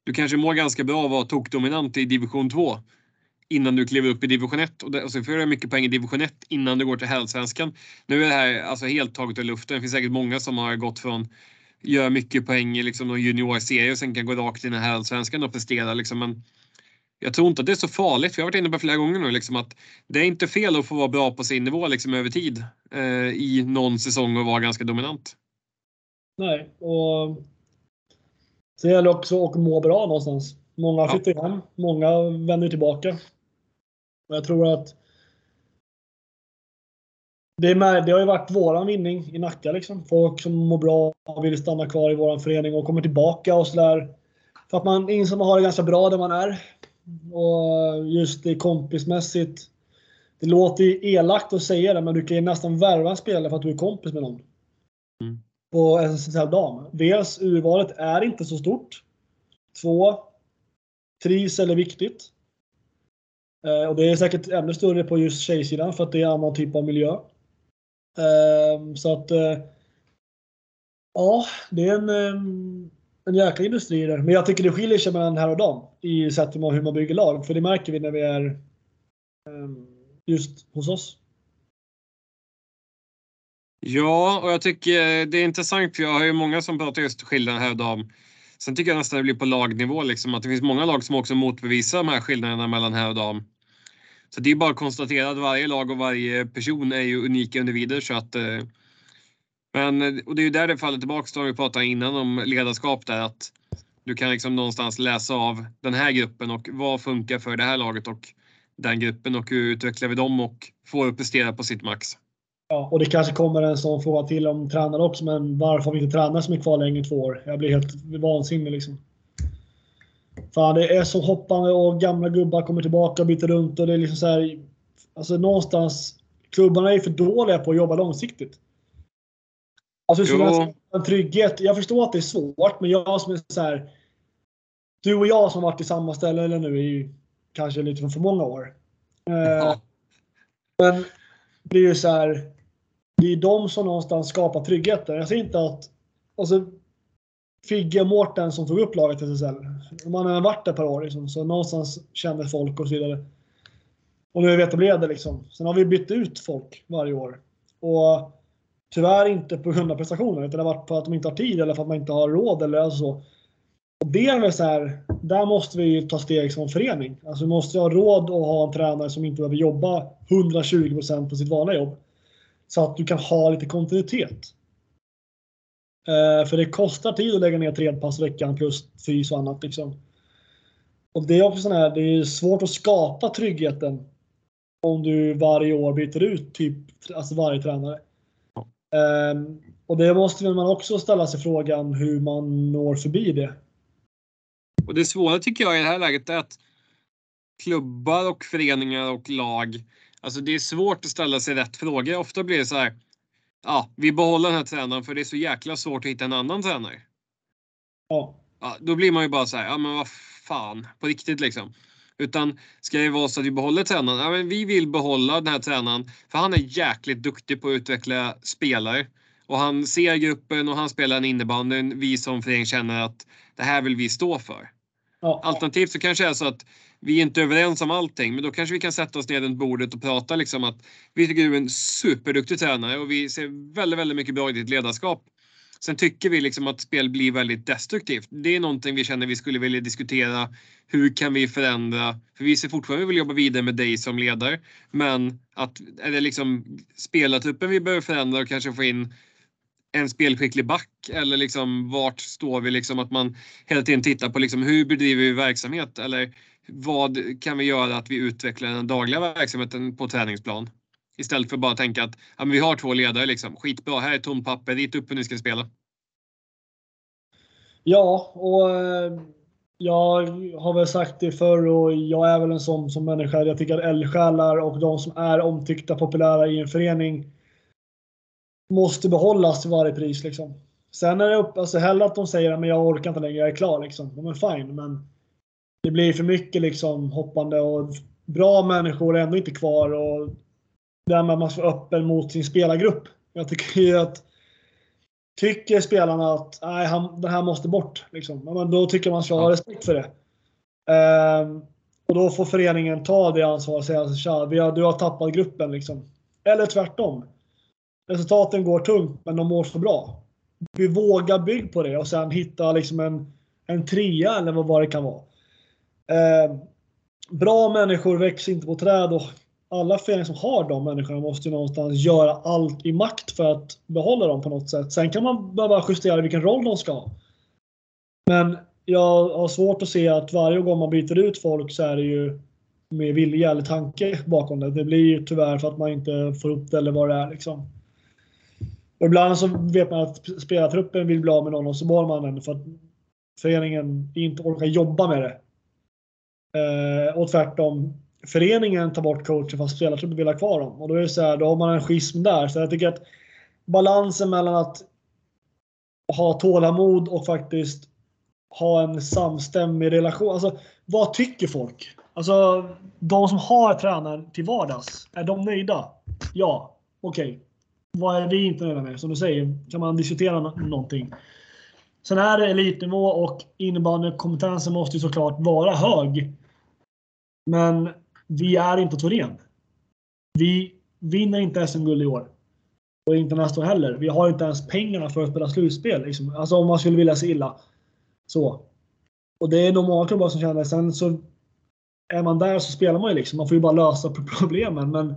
du kanske mår ganska bra av att vara tokdominant i division 2 innan du kliver upp i division 1 och, det, och så får du mycket poäng i division 1 innan du går till Herrallsvenskan. Nu är det här alltså helt taget ur luften. Det finns säkert många som har gått från gör mycket poäng i liksom någon juniorserie och sen kan gå rakt in i Herrallsvenskan och prestera. Liksom. Men jag tror inte att det är så farligt. För jag har varit inne på flera gånger nu liksom, att det är inte fel att få vara bra på sin nivå liksom, över tid eh, i någon säsong och vara ganska dominant. Nej, och Sen gäller det också att må bra någonstans. Många flyttar ja. hem, många vänder tillbaka. Och jag tror att det, är med, det har ju varit våran vinning i Nacka. Liksom. Folk som mår bra och vill stanna kvar i våran förening och kommer tillbaka och sådär. För att man inser att man har det ganska bra där man är. Och just det kompismässigt. Det låter ju elakt att säga det, men du kan ju nästan värva en spelare för att du är kompis med någon. Mm på SSL dam. Dels urvalet är inte så stort. Två, trivs eller viktigt. Eh, och det är säkert ännu större på just tjejsidan för att det är annan typ av miljö. Eh, så att eh, Ja, det är en, en jäkla industri där. Men jag tycker det skiljer sig mellan här och dam i sättet man hur man bygger lag. För det märker vi när vi är ehm, just hos oss. Ja, och jag tycker det är intressant för jag har ju många som pratar just skillnaden här och dam. Sen tycker jag nästan det blir på lagnivå liksom att det finns många lag som också motbevisar de här skillnaderna mellan här och dam. Så det är bara att konstatera att varje lag och varje person är ju unika individer så att eh, men, eh, och det är ju där det faller tillbaka till vi pratade innan om ledarskap där att du kan liksom någonstans läsa av den här gruppen och vad funkar för det här laget och den gruppen och hur utvecklar vi dem och får att prestera på sitt max. Ja, och det kanske kommer en sån fråga till om tränare också, men varför har vi inte tränare som är kvar längre än två år? Jag blir helt vansinnig liksom. Fan, det är så hoppande och gamla gubbar kommer tillbaka och byter runt och det är liksom så här. Alltså någonstans. Klubbarna är för dåliga på att jobba långsiktigt. Alltså en trygghet. Jag förstår att det är svårt, men jag som är så här. Du och jag som varit i samma ställe eller nu i kanske lite för många år. Ja. Men det är ju så här det är de som någonstans skapar tryggheten. Jag säger inte att... Alltså, Figge och Mårten som tog upp laget i SSL. Man har varit där ett par år liksom, så någonstans känner folk och så vidare. Och nu är vi etablerade liksom. Sen har vi bytt ut folk varje år. Och tyvärr inte på grund av prestationer utan det har varit för att de inte har tid eller för att man inte har råd eller alltså så. Och det är väl så här, där måste vi ta steg som förening. Alltså vi måste ha råd att ha en tränare som inte behöver jobba 120% på sitt vanliga jobb. Så att du kan ha lite kontinuitet. Eh, för det kostar tid att lägga ner tre pass i veckan plus fys och annat. Liksom. Och det är också sån här, det är svårt att skapa tryggheten om du varje år byter ut typ, alltså varje tränare. Eh, och det måste man också ställa sig frågan hur man når förbi det. Och det svåra tycker jag i det här läget är att klubbar och föreningar och lag Alltså det är svårt att ställa sig rätt frågor. Ofta blir det så här. Ja, vi behåller den här tränaren för det är så jäkla svårt att hitta en annan tränare. Ja. ja då blir man ju bara så här, ja men vad fan, på riktigt liksom. Utan ska det vara så att vi behåller tränaren? Ja, men vi vill behålla den här tränaren för han är jäkligt duktig på att utveckla spelare. Och han ser gruppen och han spelar en innebandy. Vi som förening känner att det här vill vi stå för. Ja. Alternativt så kanske det är så att vi är inte överens om allting, men då kanske vi kan sätta oss ner runt bordet och prata liksom att vi tycker du är en superduktig tränare och vi ser väldigt, väldigt mycket bra i ditt ledarskap. Sen tycker vi liksom att spel blir väldigt destruktivt. Det är någonting vi känner vi skulle vilja diskutera. Hur kan vi förändra? För vi ser fortfarande vill jobba vidare med dig som ledare. Men att är det liksom spelartruppen vi behöver förändra och kanske få in en spelskicklig back eller liksom vart står vi liksom att man hela tiden tittar på liksom hur bedriver vi verksamhet eller vad kan vi göra att vi utvecklar den dagliga verksamheten på träningsplan? Istället för bara tänka att ja, men vi har två ledare liksom. Skitbra, här är tomt papper, Dit upp hur ni ska spela. Ja, och eh, jag har väl sagt det förr och jag är väl en sån som människa. Jag tycker att eldsjälar och de som är omtyckta, populära i en förening måste behållas till varje pris. Liksom. Sen är det upp, alltså hellre att de säger att jag orkar inte längre, jag är klar. Liksom. Men fine, men det blir för mycket liksom, hoppande och bra människor är ändå inte kvar. Och där man måste vara öppen mot sin spelargrupp. Jag tycker ju att Tycker spelarna att nej, han, det här måste bort, liksom, men då tycker man ska ha respekt för det. Ehm, och då får föreningen ta det ansvaret och säga Tja, vi har, du har tappat gruppen. Liksom. Eller tvärtom. Resultaten går tungt, men de mår så bra. Vi vågar bygga på det och sen hitta liksom en, en trea eller vad det kan vara. Ehm, bra människor växer inte på träd och alla föreningar som har de människorna måste ju någonstans göra allt i makt för att behålla dem på något sätt. Sen kan man behöva justera vilken roll de ska ha. Men jag har svårt att se att varje gång man byter ut folk så är det ju med vilja eller tanke bakom det. Det blir ju tyvärr för att man inte får upp det eller vad det är. Liksom. Och ibland så vet man att spelartruppen vill bli av med någon och så behåller man den för att föreningen inte orkar jobba med det. Eh, och tvärtom, föreningen tar bort coachen fast spelartruppen vill ha kvar dem. Och då är det så här, då har man en schism där. Så jag tycker att balansen mellan att ha tålamod och faktiskt ha en samstämmig relation. Alltså, vad tycker folk? Alltså, de som har tränaren till vardags, är de nöjda? Ja, okej. Okay. Vad är vi inte nöjda med? Som du säger, kan man diskutera någonting. Sen är det elitnivå och innebandykompetensen måste ju såklart vara hög. Men vi är inte Torén. Vi vinner inte SM-guld i år. Och inte nästa år heller. Vi har inte ens pengarna för att spela slutspel. Liksom. Alltså om man skulle vilja se illa. Så. Och det är nog många klubbar som känner Sen så är man där så spelar man ju liksom. Man får ju bara lösa problemen. Men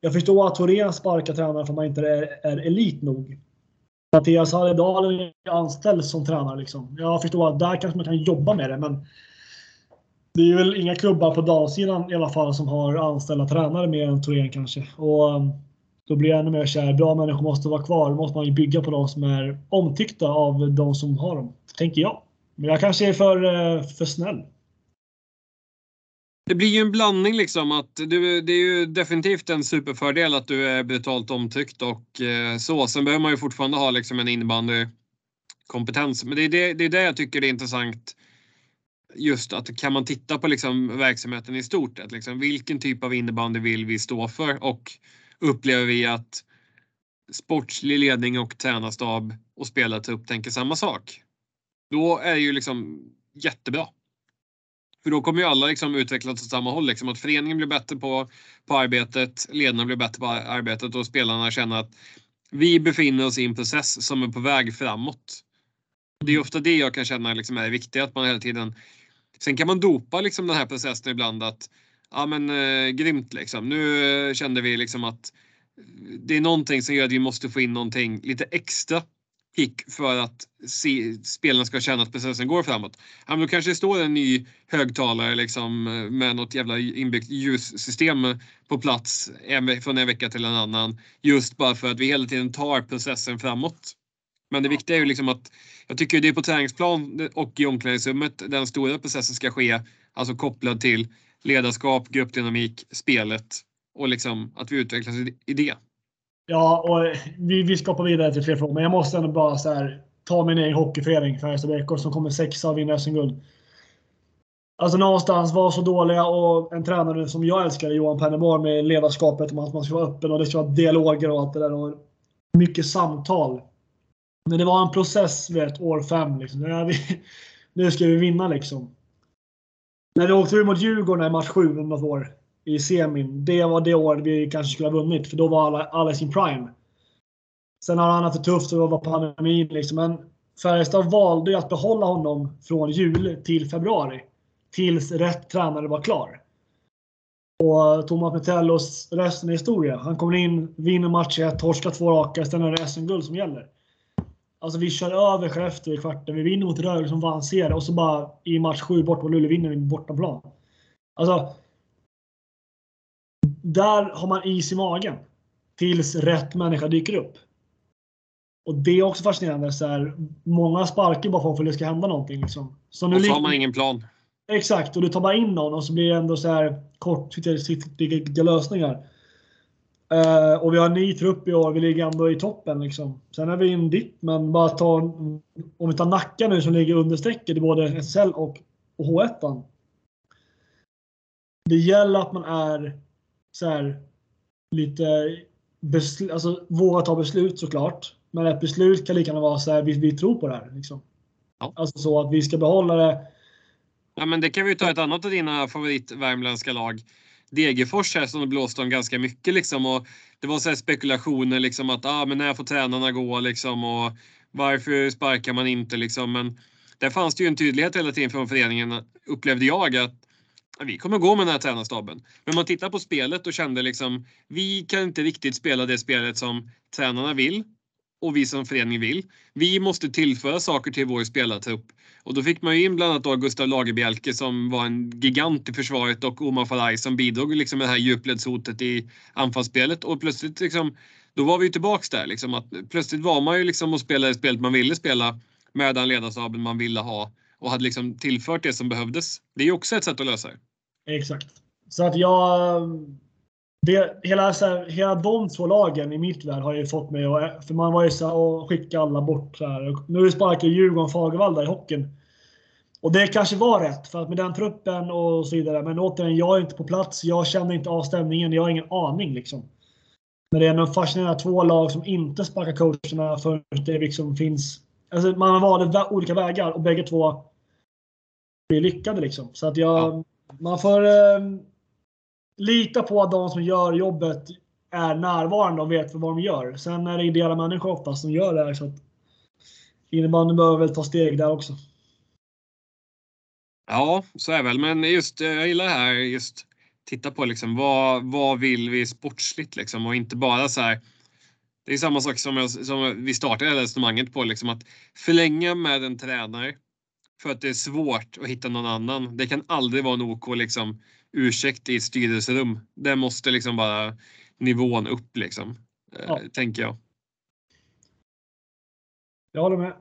jag förstår att Torén sparkar tränare för att man inte är, är elit nog. Mattias Halledal är anställd som tränare. Liksom. Jag förstår att där kanske man kan jobba med det. Men det är väl inga klubbar på damsidan i alla fall som har anställda tränare mer än Thorén kanske. Och um, då blir jag ännu mer kär. Bra människor måste vara kvar. Då måste man ju bygga på de som är omtyckta av de som har dem. Tänker jag. Men jag kanske är för, eh, för snäll. Det blir ju en blandning liksom att du, det är ju definitivt en superfördel att du är brutalt omtyckt och eh, så. Sen behöver man ju fortfarande ha liksom en innebandykompetens. Men det är det, det är det jag tycker är intressant just att kan man titta på liksom verksamheten i stort, att liksom, vilken typ av innebandy vill vi stå för och upplever vi att sportslig ledning och tränarstab och spelartrupp tänker samma sak. Då är det ju liksom jättebra. För då kommer ju alla liksom utvecklas åt samma håll. Liksom, att föreningen blir bättre på, på arbetet, ledarna blir bättre på arbetet och spelarna känner att vi befinner oss i en process som är på väg framåt. Det är ofta det jag kan känna liksom är viktigt, att man hela tiden Sen kan man dopa liksom den här processen ibland att ja men eh, grymt liksom. Nu eh, kände vi liksom att det är någonting som gör att vi måste få in någonting lite extra kick för att se, spelarna ska känna att processen går framåt. Ja, men då kanske det står en ny högtalare liksom, eh, med något jävla inbyggt ljussystem på plats en, från en vecka till en annan. Just bara för att vi hela tiden tar processen framåt. Men det viktiga är ju liksom att jag tycker det är på träningsplan och i omklädningsrummet den stora processen ska ske. Alltså kopplad till ledarskap, gruppdynamik, spelet och liksom att vi utvecklas i det. Ja, och vi, vi ska hoppa vidare till fler frågor, men jag måste ändå bara så här, ta min egen hockeyförening, Färjestad BK, som kommer sexa och vinner SM-guld. Alltså någonstans var så dåliga och en tränare som jag älskar, Johan Penneborg, med ledarskapet om att man ska vara öppen och det ska vara dialoger och allt det där. Och mycket samtal. Men det var en process, vet, år fem. Liksom. Nu ska vi vinna liksom. När vi åkte ut mot Djurgården i match 7 om något år i semin. Det var det året vi kanske skulle ha vunnit, för då var alla, alla i sin prime. Sen har han haft det tufft och det var pandemin. Liksom. Men Färjestad valde ju att behålla honom från jul till februari. Tills rätt tränare var klar. Och Thomas Metellos resten är historia. Han kommer in, vinner match 1, torskar två raka, sen är det SM-guld som gäller. Alltså vi kör över Skellefteå i kvarten. Vi vinner mot Rögle som vann serien och så bara i match 7 bort på Luleå vinner vi bortaplan. Alltså. där har man is i magen. Tills rätt människa dyker upp. Och det är också fascinerande. Så här, många sparkar bara för att det ska hända någonting. Liksom. Så nu och så har man ingen plan. Exakt, och du tar bara in någon och så blir det ändå så här kortsiktiga lösningar. Uh, och vi har en ny trupp i år. Vi ligger ändå i toppen. Liksom. Sen är vi en dipp, men bara ta, om vi tar Nacka nu som ligger under strecket i både SSL och, och H1. Det gäller att man är så här, lite besl- alltså, våga ta beslut såklart. Men ett beslut kan lika gärna vara så här, vi, vi tror på det här. Liksom. Ja. Alltså så att vi ska behålla det. Ja, men det kan vi ta ett annat av dina favoritvärmländska lag. Degerfors här som blåste om ganska mycket liksom. Och det var så spekulationer liksom att ah, men när får tränarna gå liksom och varför sparkar man inte liksom. Men där fanns det ju en tydlighet hela tiden från föreningen upplevde jag att vi kommer gå med den här tränarstaben. Men man tittar på spelet och kände liksom vi kan inte riktigt spela det spelet som tränarna vill och vi som förening vill. Vi måste tillföra saker till vår spelartrupp. Och då fick man ju in bland annat då Gustav Lagerbielke som var en gigant i försvaret och Omar Faraj som bidrog liksom med det här djupledshotet i anfallsspelet. Och plötsligt liksom, då var vi ju tillbaks där. Liksom, att plötsligt var man ju liksom och spelade spelet man ville spela med den ledarstaben man ville ha och hade liksom tillfört det som behövdes. Det är ju också ett sätt att lösa det. Exakt. Så att jag det, hela, så här, hela de två lagen i mitt värld har ju fått mig att... För man var ju så här, skicka alla bort. Så här. Nu sparkar Djurgården Fagervall i hockeyn. Och det kanske var rätt, för att med den truppen och så vidare. Men återigen, jag är inte på plats. Jag känner inte av stämningen. Jag har ingen aning liksom. Men det är ändå fascinerande två lag som inte sparkar coacherna förrän det liksom finns... Alltså man valde olika vägar och bägge två blir lyckade liksom. Så att jag... Ja. Man får... Eh, lita på att de som gör jobbet är närvarande och vet vad de gör. Sen är det ideella människor oftast som gör det här. Så att innebandyn behöver väl ta steg där också. Ja, så är det väl. Men just, eh, jag gillar det här just titta på liksom vad, vad vill vi sportsligt liksom och inte bara så här. Det är samma sak som, jag, som vi startade resonemanget på liksom att förlänga med en tränare för att det är svårt att hitta någon annan. Det kan aldrig vara en OK liksom ursäkt i ett styrelserum. Det måste liksom bara nivån upp liksom. Eh, ja. Tänker jag. Jag håller med.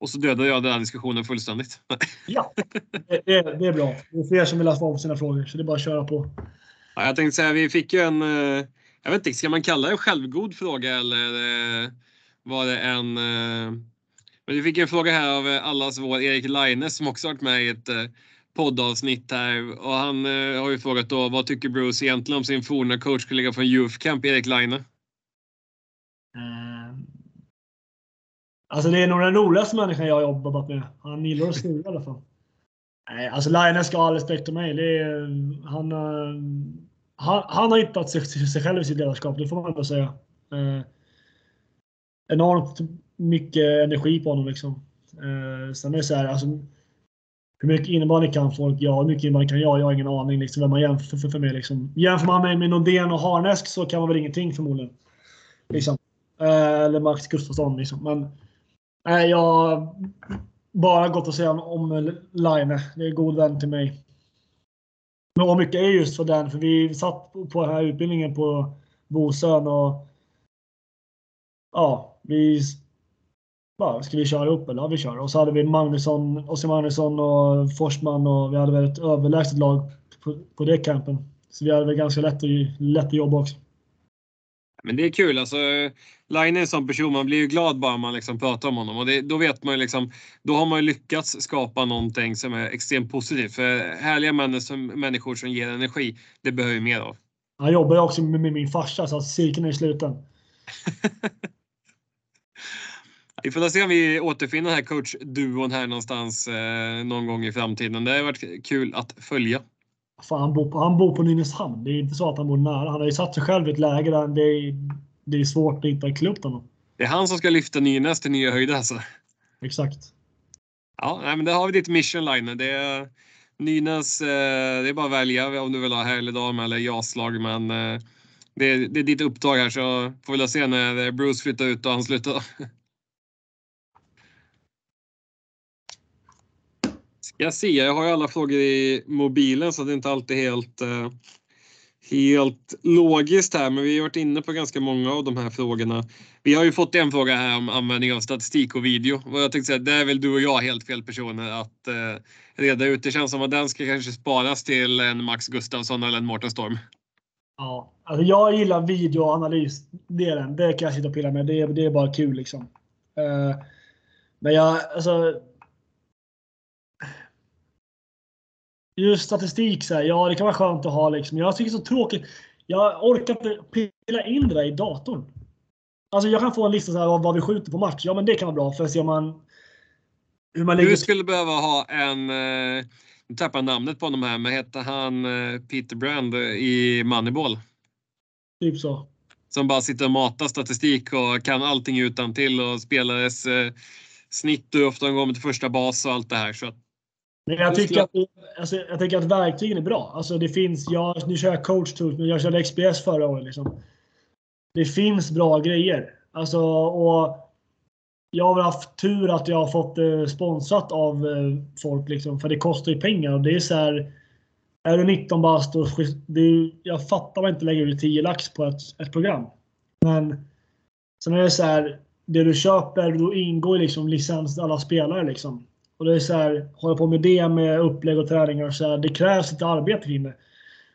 Och så dödade jag den här diskussionen fullständigt. ja, det, det, det, är bra. Det är fler som vill ha svar på sina frågor, så det är bara att köra på. Ja, jag tänkte säga, vi fick ju en, eh, jag vet inte, ska man kalla det självgod fråga eller eh, var det en... Men vi fick en fråga här av allas vår Erik Laine som också varit med i ett poddavsnitt här och han eh, har ju frågat då vad tycker Bruce egentligen om sin forna coachkollega från Youth Camp, Erik Laine? Eh, alltså det är nog den roligaste människan jag har jobbat med. Han gillar att snurra i alla fall. Nej, alltså Laine ska ha all respekt till mig. Det är, han, eh, han, han har hittat sig, sig själv i sitt ledarskap, det får man ändå säga. Eh, enormt mycket energi på honom liksom. Eh, sen är det så här, alltså, hur mycket innebandy kan folk? Ja, hur mycket innebandy kan jag? Jag har ingen aning liksom, vem man jämför för, för mig. Liksom. Jämför man mig med Nordén och Harnesk så kan man väl ingenting förmodligen. Liksom. Eh, eller Max Gustafsson. Liksom. Men nej, jag har bara gått och säga om Line. Det är en god vän till mig. Men mycket är just för den, för vi satt på den här utbildningen på Bosön och ja, vi bara, ska vi köra upp eller? Ja, vi kör. Och så hade vi Magnusson, Oskar Magnusson och Forsman och vi hade väl ett överlägset lag på, på det campen. Så vi hade väl ganska lätt, att, lätt att jobba också. Men det är kul alltså. Line är sån person, man blir ju glad bara man liksom pratar om honom och det, då vet man ju liksom, då har man ju lyckats skapa någonting som är extremt positivt. För härliga människor, som ger energi, det behöver vi mer av. Han jobbar ju också med min farsa så cirkeln är sluten. Vi får se om vi återfinner den här coachduon här någonstans eh, någon gång i framtiden. Det har varit kul att följa. Fan, han, bor på, han bor på Nynäshamn. Det är inte så att han bor nära. Han har ju satt sig själv i ett läge där det är, det är svårt att hitta en klubb till honom. Det är han som ska lyfta Nynäs till nya höjder alltså. Exakt. Ja, nej, men där har vi ditt mission line. Det är Nynäs, eh, det är bara att välja om du vill ha herr eller jaslag. Men eh, det, är, det är ditt uppdrag här så får vi se när Bruce flyttar ut och han slutar. Jag se, jag har ju alla frågor i mobilen så det är inte alltid helt... Eh, helt logiskt här, men vi har varit inne på ganska många av de här frågorna. Vi har ju fått en fråga här om användning av statistik och video. Och jag tänkte säga, det är väl du och jag helt fel personer att eh, reda ut. Det känns som att den ska kanske sparas till en Max Gustafsson eller en Mårten Storm. Ja, alltså jag gillar videoanalys. Det kan jag sitta och pilla med. Det är, det är bara kul liksom. Eh, men jag, alltså. Just statistik så här, ja det kan vara skönt att ha liksom. Jag tycker det är så tråkigt. Jag orkar inte pilla in det där i datorn. Alltså jag kan få en lista så här av vad vi skjuter på match. Ja men det kan vara bra för att se om man... Hur man lägger... Du skulle behöva ha en... Eh, nu tappar jag namnet på honom här, men hette han eh, Peter Brand i Moneyball? Typ så. Som bara sitter och matar statistik och kan allting utan till och spelares eh, snitt och hur ofta de går till första bas och allt det här. Så men jag tycker, att, alltså, jag tycker att verktygen är bra. Alltså det finns, jag, nu kör jag coach tools, men jag körde XPS förra året. Liksom. Det finns bra grejer. Alltså, och jag har haft tur att jag har fått eh, sponsrat av eh, folk. Liksom, för det kostar ju pengar. Och det är så här, är du 19 bast och du, jag fattar man inte lägga ut 10 lax på ett, ett program. Men sen är det så här, det du köper, då ingår liksom licens alla spelare. Liksom. Och det är så här, hålla på med det med upplägg och träningar. Så här, det krävs lite arbete kring det.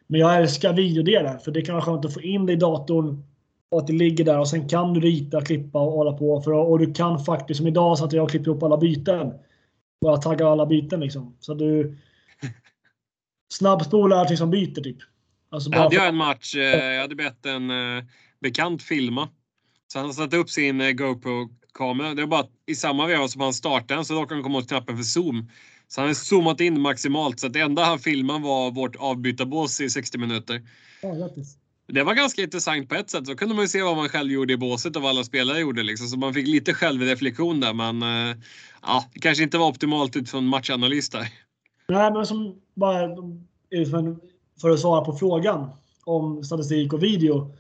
Men jag älskar videodelen för det kan vara skönt att få in det i datorn och att det ligger där och sen kan du rita, klippa och hålla på. För, och du kan faktiskt, som idag så att jag klipper ihop alla byten. Bara taggar alla byten liksom. Så du snabbspolar tills man byter typ. Alltså bara hade jag en match, eh, jag hade bett en eh, bekant filma. Så han satte upp sin eh, GoPro-kamera. Det var bara i samma veva som han startade den så råkade han komma åt knappen för zoom. Så han hade zoomat in maximalt så att det enda han filmade var vårt avbytarbås i 60 minuter. Ja, det var ganska intressant på ett sätt. Så kunde man ju se vad man själv gjorde i båset och vad alla spelare gjorde. Liksom. Så man fick lite självreflektion där. Men ja, det kanske inte var optimalt utifrån matchanalys där. Nej, men som bara för att svara på frågan om statistik och video.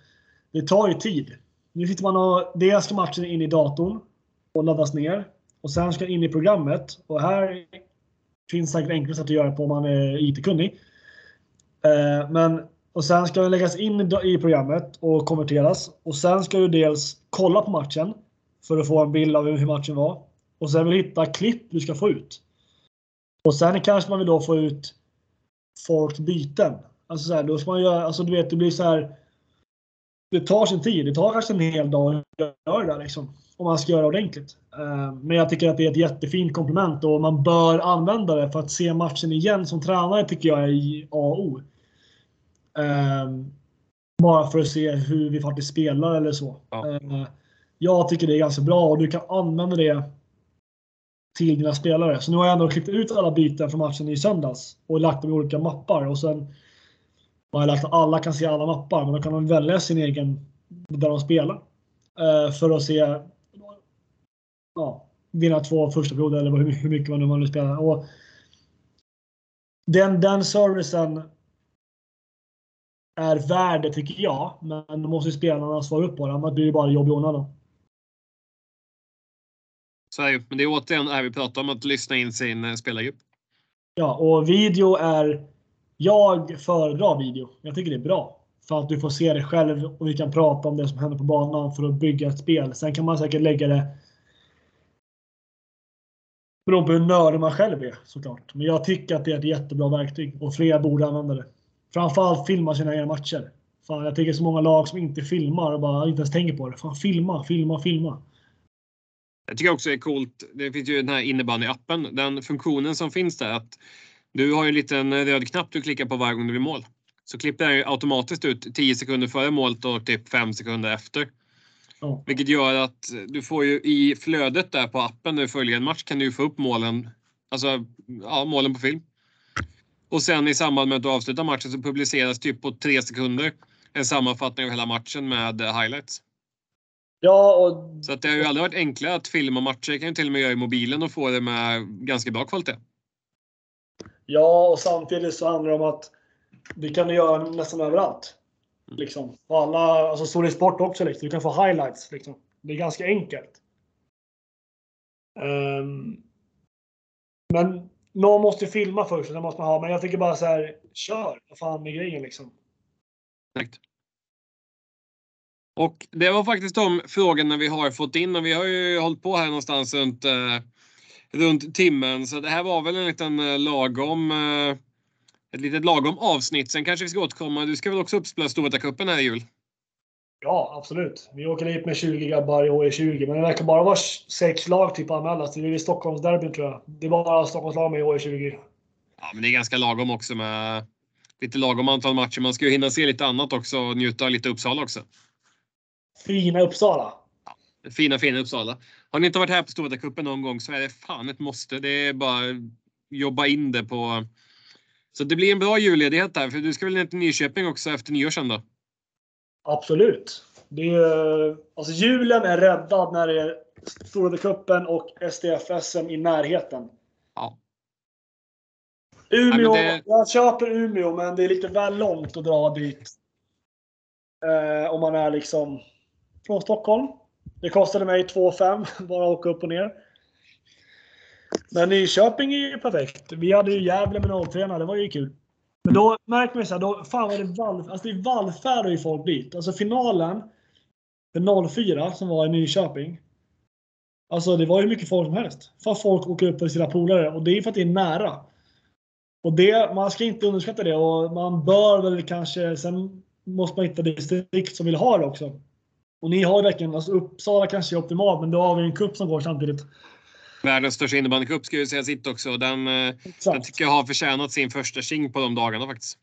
Det tar ju tid. Nu sitter man och dels ska matchen in i datorn och laddas ner och sen ska den in i programmet och här finns säkert enkla sätt att göra på om man är IT-kunnig. Eh, men och sen ska den läggas in i programmet och konverteras och sen ska du dels kolla på matchen för att få en bild av hur matchen var och sen vill du hitta klipp du ska få ut. Och sen kanske man vill då få ut folks byten. Alltså så här, då ska man göra, alltså du vet, det blir så här. Det tar sin tid. Det tar kanske en hel dag att göra det där liksom. Om man ska göra ordentligt. Eh, men jag tycker att det är ett jättefint komplement och man bör använda det för att se matchen igen som tränare tycker jag är A och O. Eh, bara för att se hur vi faktiskt spelar eller så. Ja. Eh, jag tycker det är ganska bra och du kan använda det till dina spelare. Så nu har jag ändå klippt ut alla byten från matchen i söndags och lagt dem i olika mappar. Och sen har jag lagt att alla kan se alla mappar, men då kan de välja sin egen där de spelar. Eh, för att se ja, vinna två första perioder eller hur, mycket man nu vill spela. Och den, den servicen är värd tycker jag, men då måste spelarna svara upp på det. Annars blir det bara jobb i onödan. Så Men det är återigen det här vi pratar om, att lyssna in sin eh, spelargrupp. Ja, och video är... Jag föredrar video. Jag tycker det är bra. För att du får se det själv och vi kan prata om det som händer på banan för att bygga ett spel. Sen kan man säkert lägga det Beroende på hur nördig man själv är såklart. Men jag tycker att det är ett jättebra verktyg och fler borde använda det. Framförallt filma sina egna matcher. Fan, jag tycker så många lag som inte filmar och bara inte ens tänker på det. Fan, filma, filma, filma. Jag tycker också det är coolt. Det finns ju den här innebandyappen. Den funktionen som finns där att du har ju en liten röd knapp du klickar på varje gång du blir mål. Så klipper den automatiskt ut 10 sekunder före målet och typ 5 sekunder efter. Oh. Vilket gör att du får ju i flödet där på appen när du följer en match kan du få upp målen, alltså ja, målen på film. Och sen i samband med att du avslutar matchen så publiceras typ på 3 sekunder en sammanfattning av hela matchen med highlights. Ja, och... Så att det har ju aldrig varit enklare att filma matcher. kan ju till och med göra i mobilen och få det med ganska bra kvalitet. Ja, och samtidigt så handlar det om att det kan du göra nästan överallt. Mm. Liksom. På alla, alltså står det sport också. Liksom. Du kan få highlights. Liksom. Det är ganska enkelt. Um, men någon måste filma först. Det måste man ha. Men jag tycker bara så här, kör. Vad fan är grejen liksom? Exakt. Och det var faktiskt de frågorna vi har fått in och vi har ju hållit på här någonstans runt, eh, runt timmen. Så det här var väl en liten eh, lagom eh, ett litet lagom avsnitt. Sen kanske vi ska återkomma. Du ska väl också uppspela Storvreta-cupen här i jul? Ja, absolut. Vi åker dit med 20 grabbar i HE20, men det verkar bara vara sex lag typ anmälas. Det blir Stockholmsderbyn tror jag. Det är bara Stockholmslag med i HE20. Ja, men det är ganska lagom också med lite lagom antal matcher. Man ska ju hinna se lite annat också och njuta av lite Uppsala också. Fina Uppsala. Ja, fina, fina Uppsala. Har ni inte varit här på Storvreta-cupen någon gång så är det fan ett måste. Det är bara jobba in det på... Så det blir en bra julledighet där, för du ska väl ner till Nyköping också efter nyår sen då? Absolut. Det är, alltså julen är räddad när det är Storvreta-cupen och STF-SM i närheten. Ja. Umeå, Nej, det... jag köper Umeå men det är lite väl långt att dra dit. Eh, om man är liksom från Stockholm. Det kostade mig 2 5 bara att åka upp och ner. Men Nyköping är ju perfekt. Vi hade ju Gävle med 03 det var ju kul. Men då märker man så här, då, fan vad det vall, alltså det vallfärdar ju folk dit. Alltså finalen för 04 som var i Nyköping. Alltså det var ju mycket folk som helst. För folk åker upp för sina polare och det är för att det är nära. Och det, man ska inte underskatta det och man bör väl kanske, sen måste man hitta distrikt som vill ha det också. Och ni har verkligen, alltså Uppsala kanske är optimalt men då har vi en kupp som går samtidigt. Världens största innebandycup ska ju säga sitt också. Den, eh, den tycker jag har förtjänat sin första king på de dagarna faktiskt.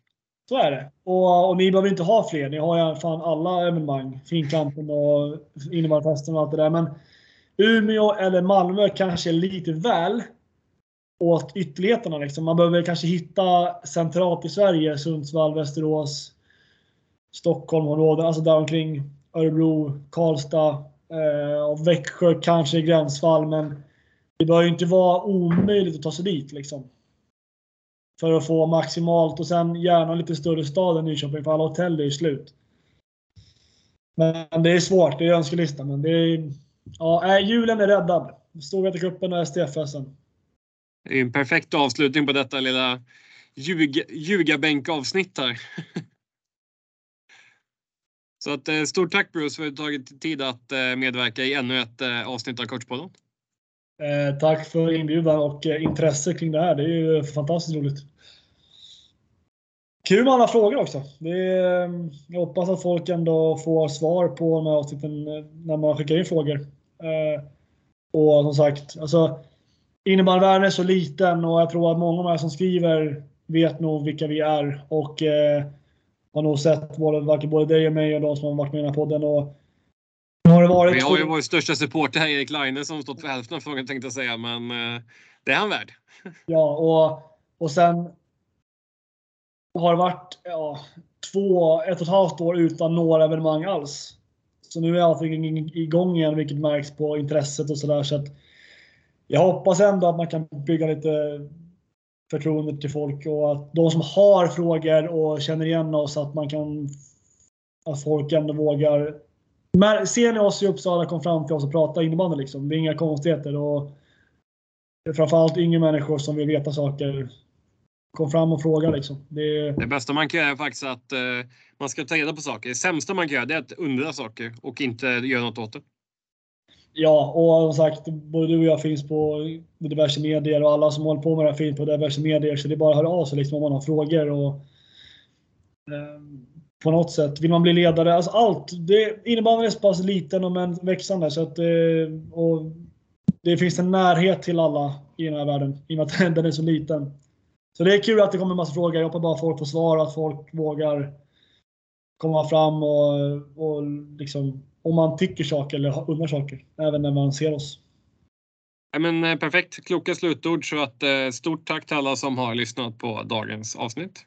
Så är det. Och, och ni behöver inte ha fler. Ni har ju fan alla evenemang. Finkampen och innebandyfesten och allt det där. Men Umeå eller Malmö kanske är lite väl åt ytterligheterna. Liksom. Man behöver kanske hitta centralt i Sverige. Sundsvall, Västerås, Stockholm området, alltså däromkring. Örebro, Karlstad eh, och Växjö kanske i gränsfall. Men det bör ju inte vara omöjligt att ta sig dit. Liksom. För att få maximalt och sen gärna lite större stad än Nyköping för alla hotell är ju slut. Men det är svårt, det är önskelista. Men det är, ja, julen är räddad. Storvretacupen och STF-SM. Det är en perfekt avslutning på detta lilla ljug, ljugabänkavsnitt här. Så att, eh, stort tack Bruce för att du tagit tid att eh, medverka i ännu ett eh, avsnitt av Coachpodden. Eh, tack för inbjudan och intresse kring det här. Det är ju fantastiskt roligt. Kul med alla frågor också. Det är, mm, jag hoppas att folk ändå får svar på de här avsnitten när man skickar in frågor. Och som sagt, alltså, innebandyvärlden är så liten och jag tror att många av de här som skriver vet nog vilka vi är och eh, har nog sett både, både dig och mig och de som har varit med i den här podden. Och har det varit... Vi har ju vår största supporter här, Erik Laine, som stått för hälften av frågan tänkte jag säga, men eh, det är han värd. Ja, och, och sen har det varit ja, två, ett och ett halvt år utan några evenemang alls. Så nu är allting igång igen, vilket märks på intresset och sådär. Så att jag hoppas ändå att man kan bygga lite förtroende till folk och att de som har frågor och känner igen oss, att man kan att folk ändå vågar men ser ni oss i Uppsala, kom fram till oss och prata innebandy. Liksom. Det är inga konstigheter. Och framförallt yngre människor som vill veta saker. Kom fram och fråga. Liksom. Det, det bästa man kan göra är faktiskt att uh, man ska ta reda på saker. Det sämsta man kan göra är att undra saker och inte göra något åt det. Ja, och som sagt, både du och jag finns på diverse medier och alla som håller på med det här finns på diverse medier. Så det är bara att höra av sig liksom, om man har frågor. Och, eh, på något sätt. Vill man bli ledare, alltså allt. Innebandyn är så pass liten och men växande så att det, och det finns en närhet till alla i den här världen i och med att den är så liten. Så det är kul att det kommer en massa frågor. Jag hoppas bara folk får svar, att folk vågar komma fram och, och liksom, om man tycker saker eller undrar saker, även när man ser oss. Ja, men, eh, perfekt, kloka slutord. Så att, eh, stort tack till alla som har lyssnat på dagens avsnitt.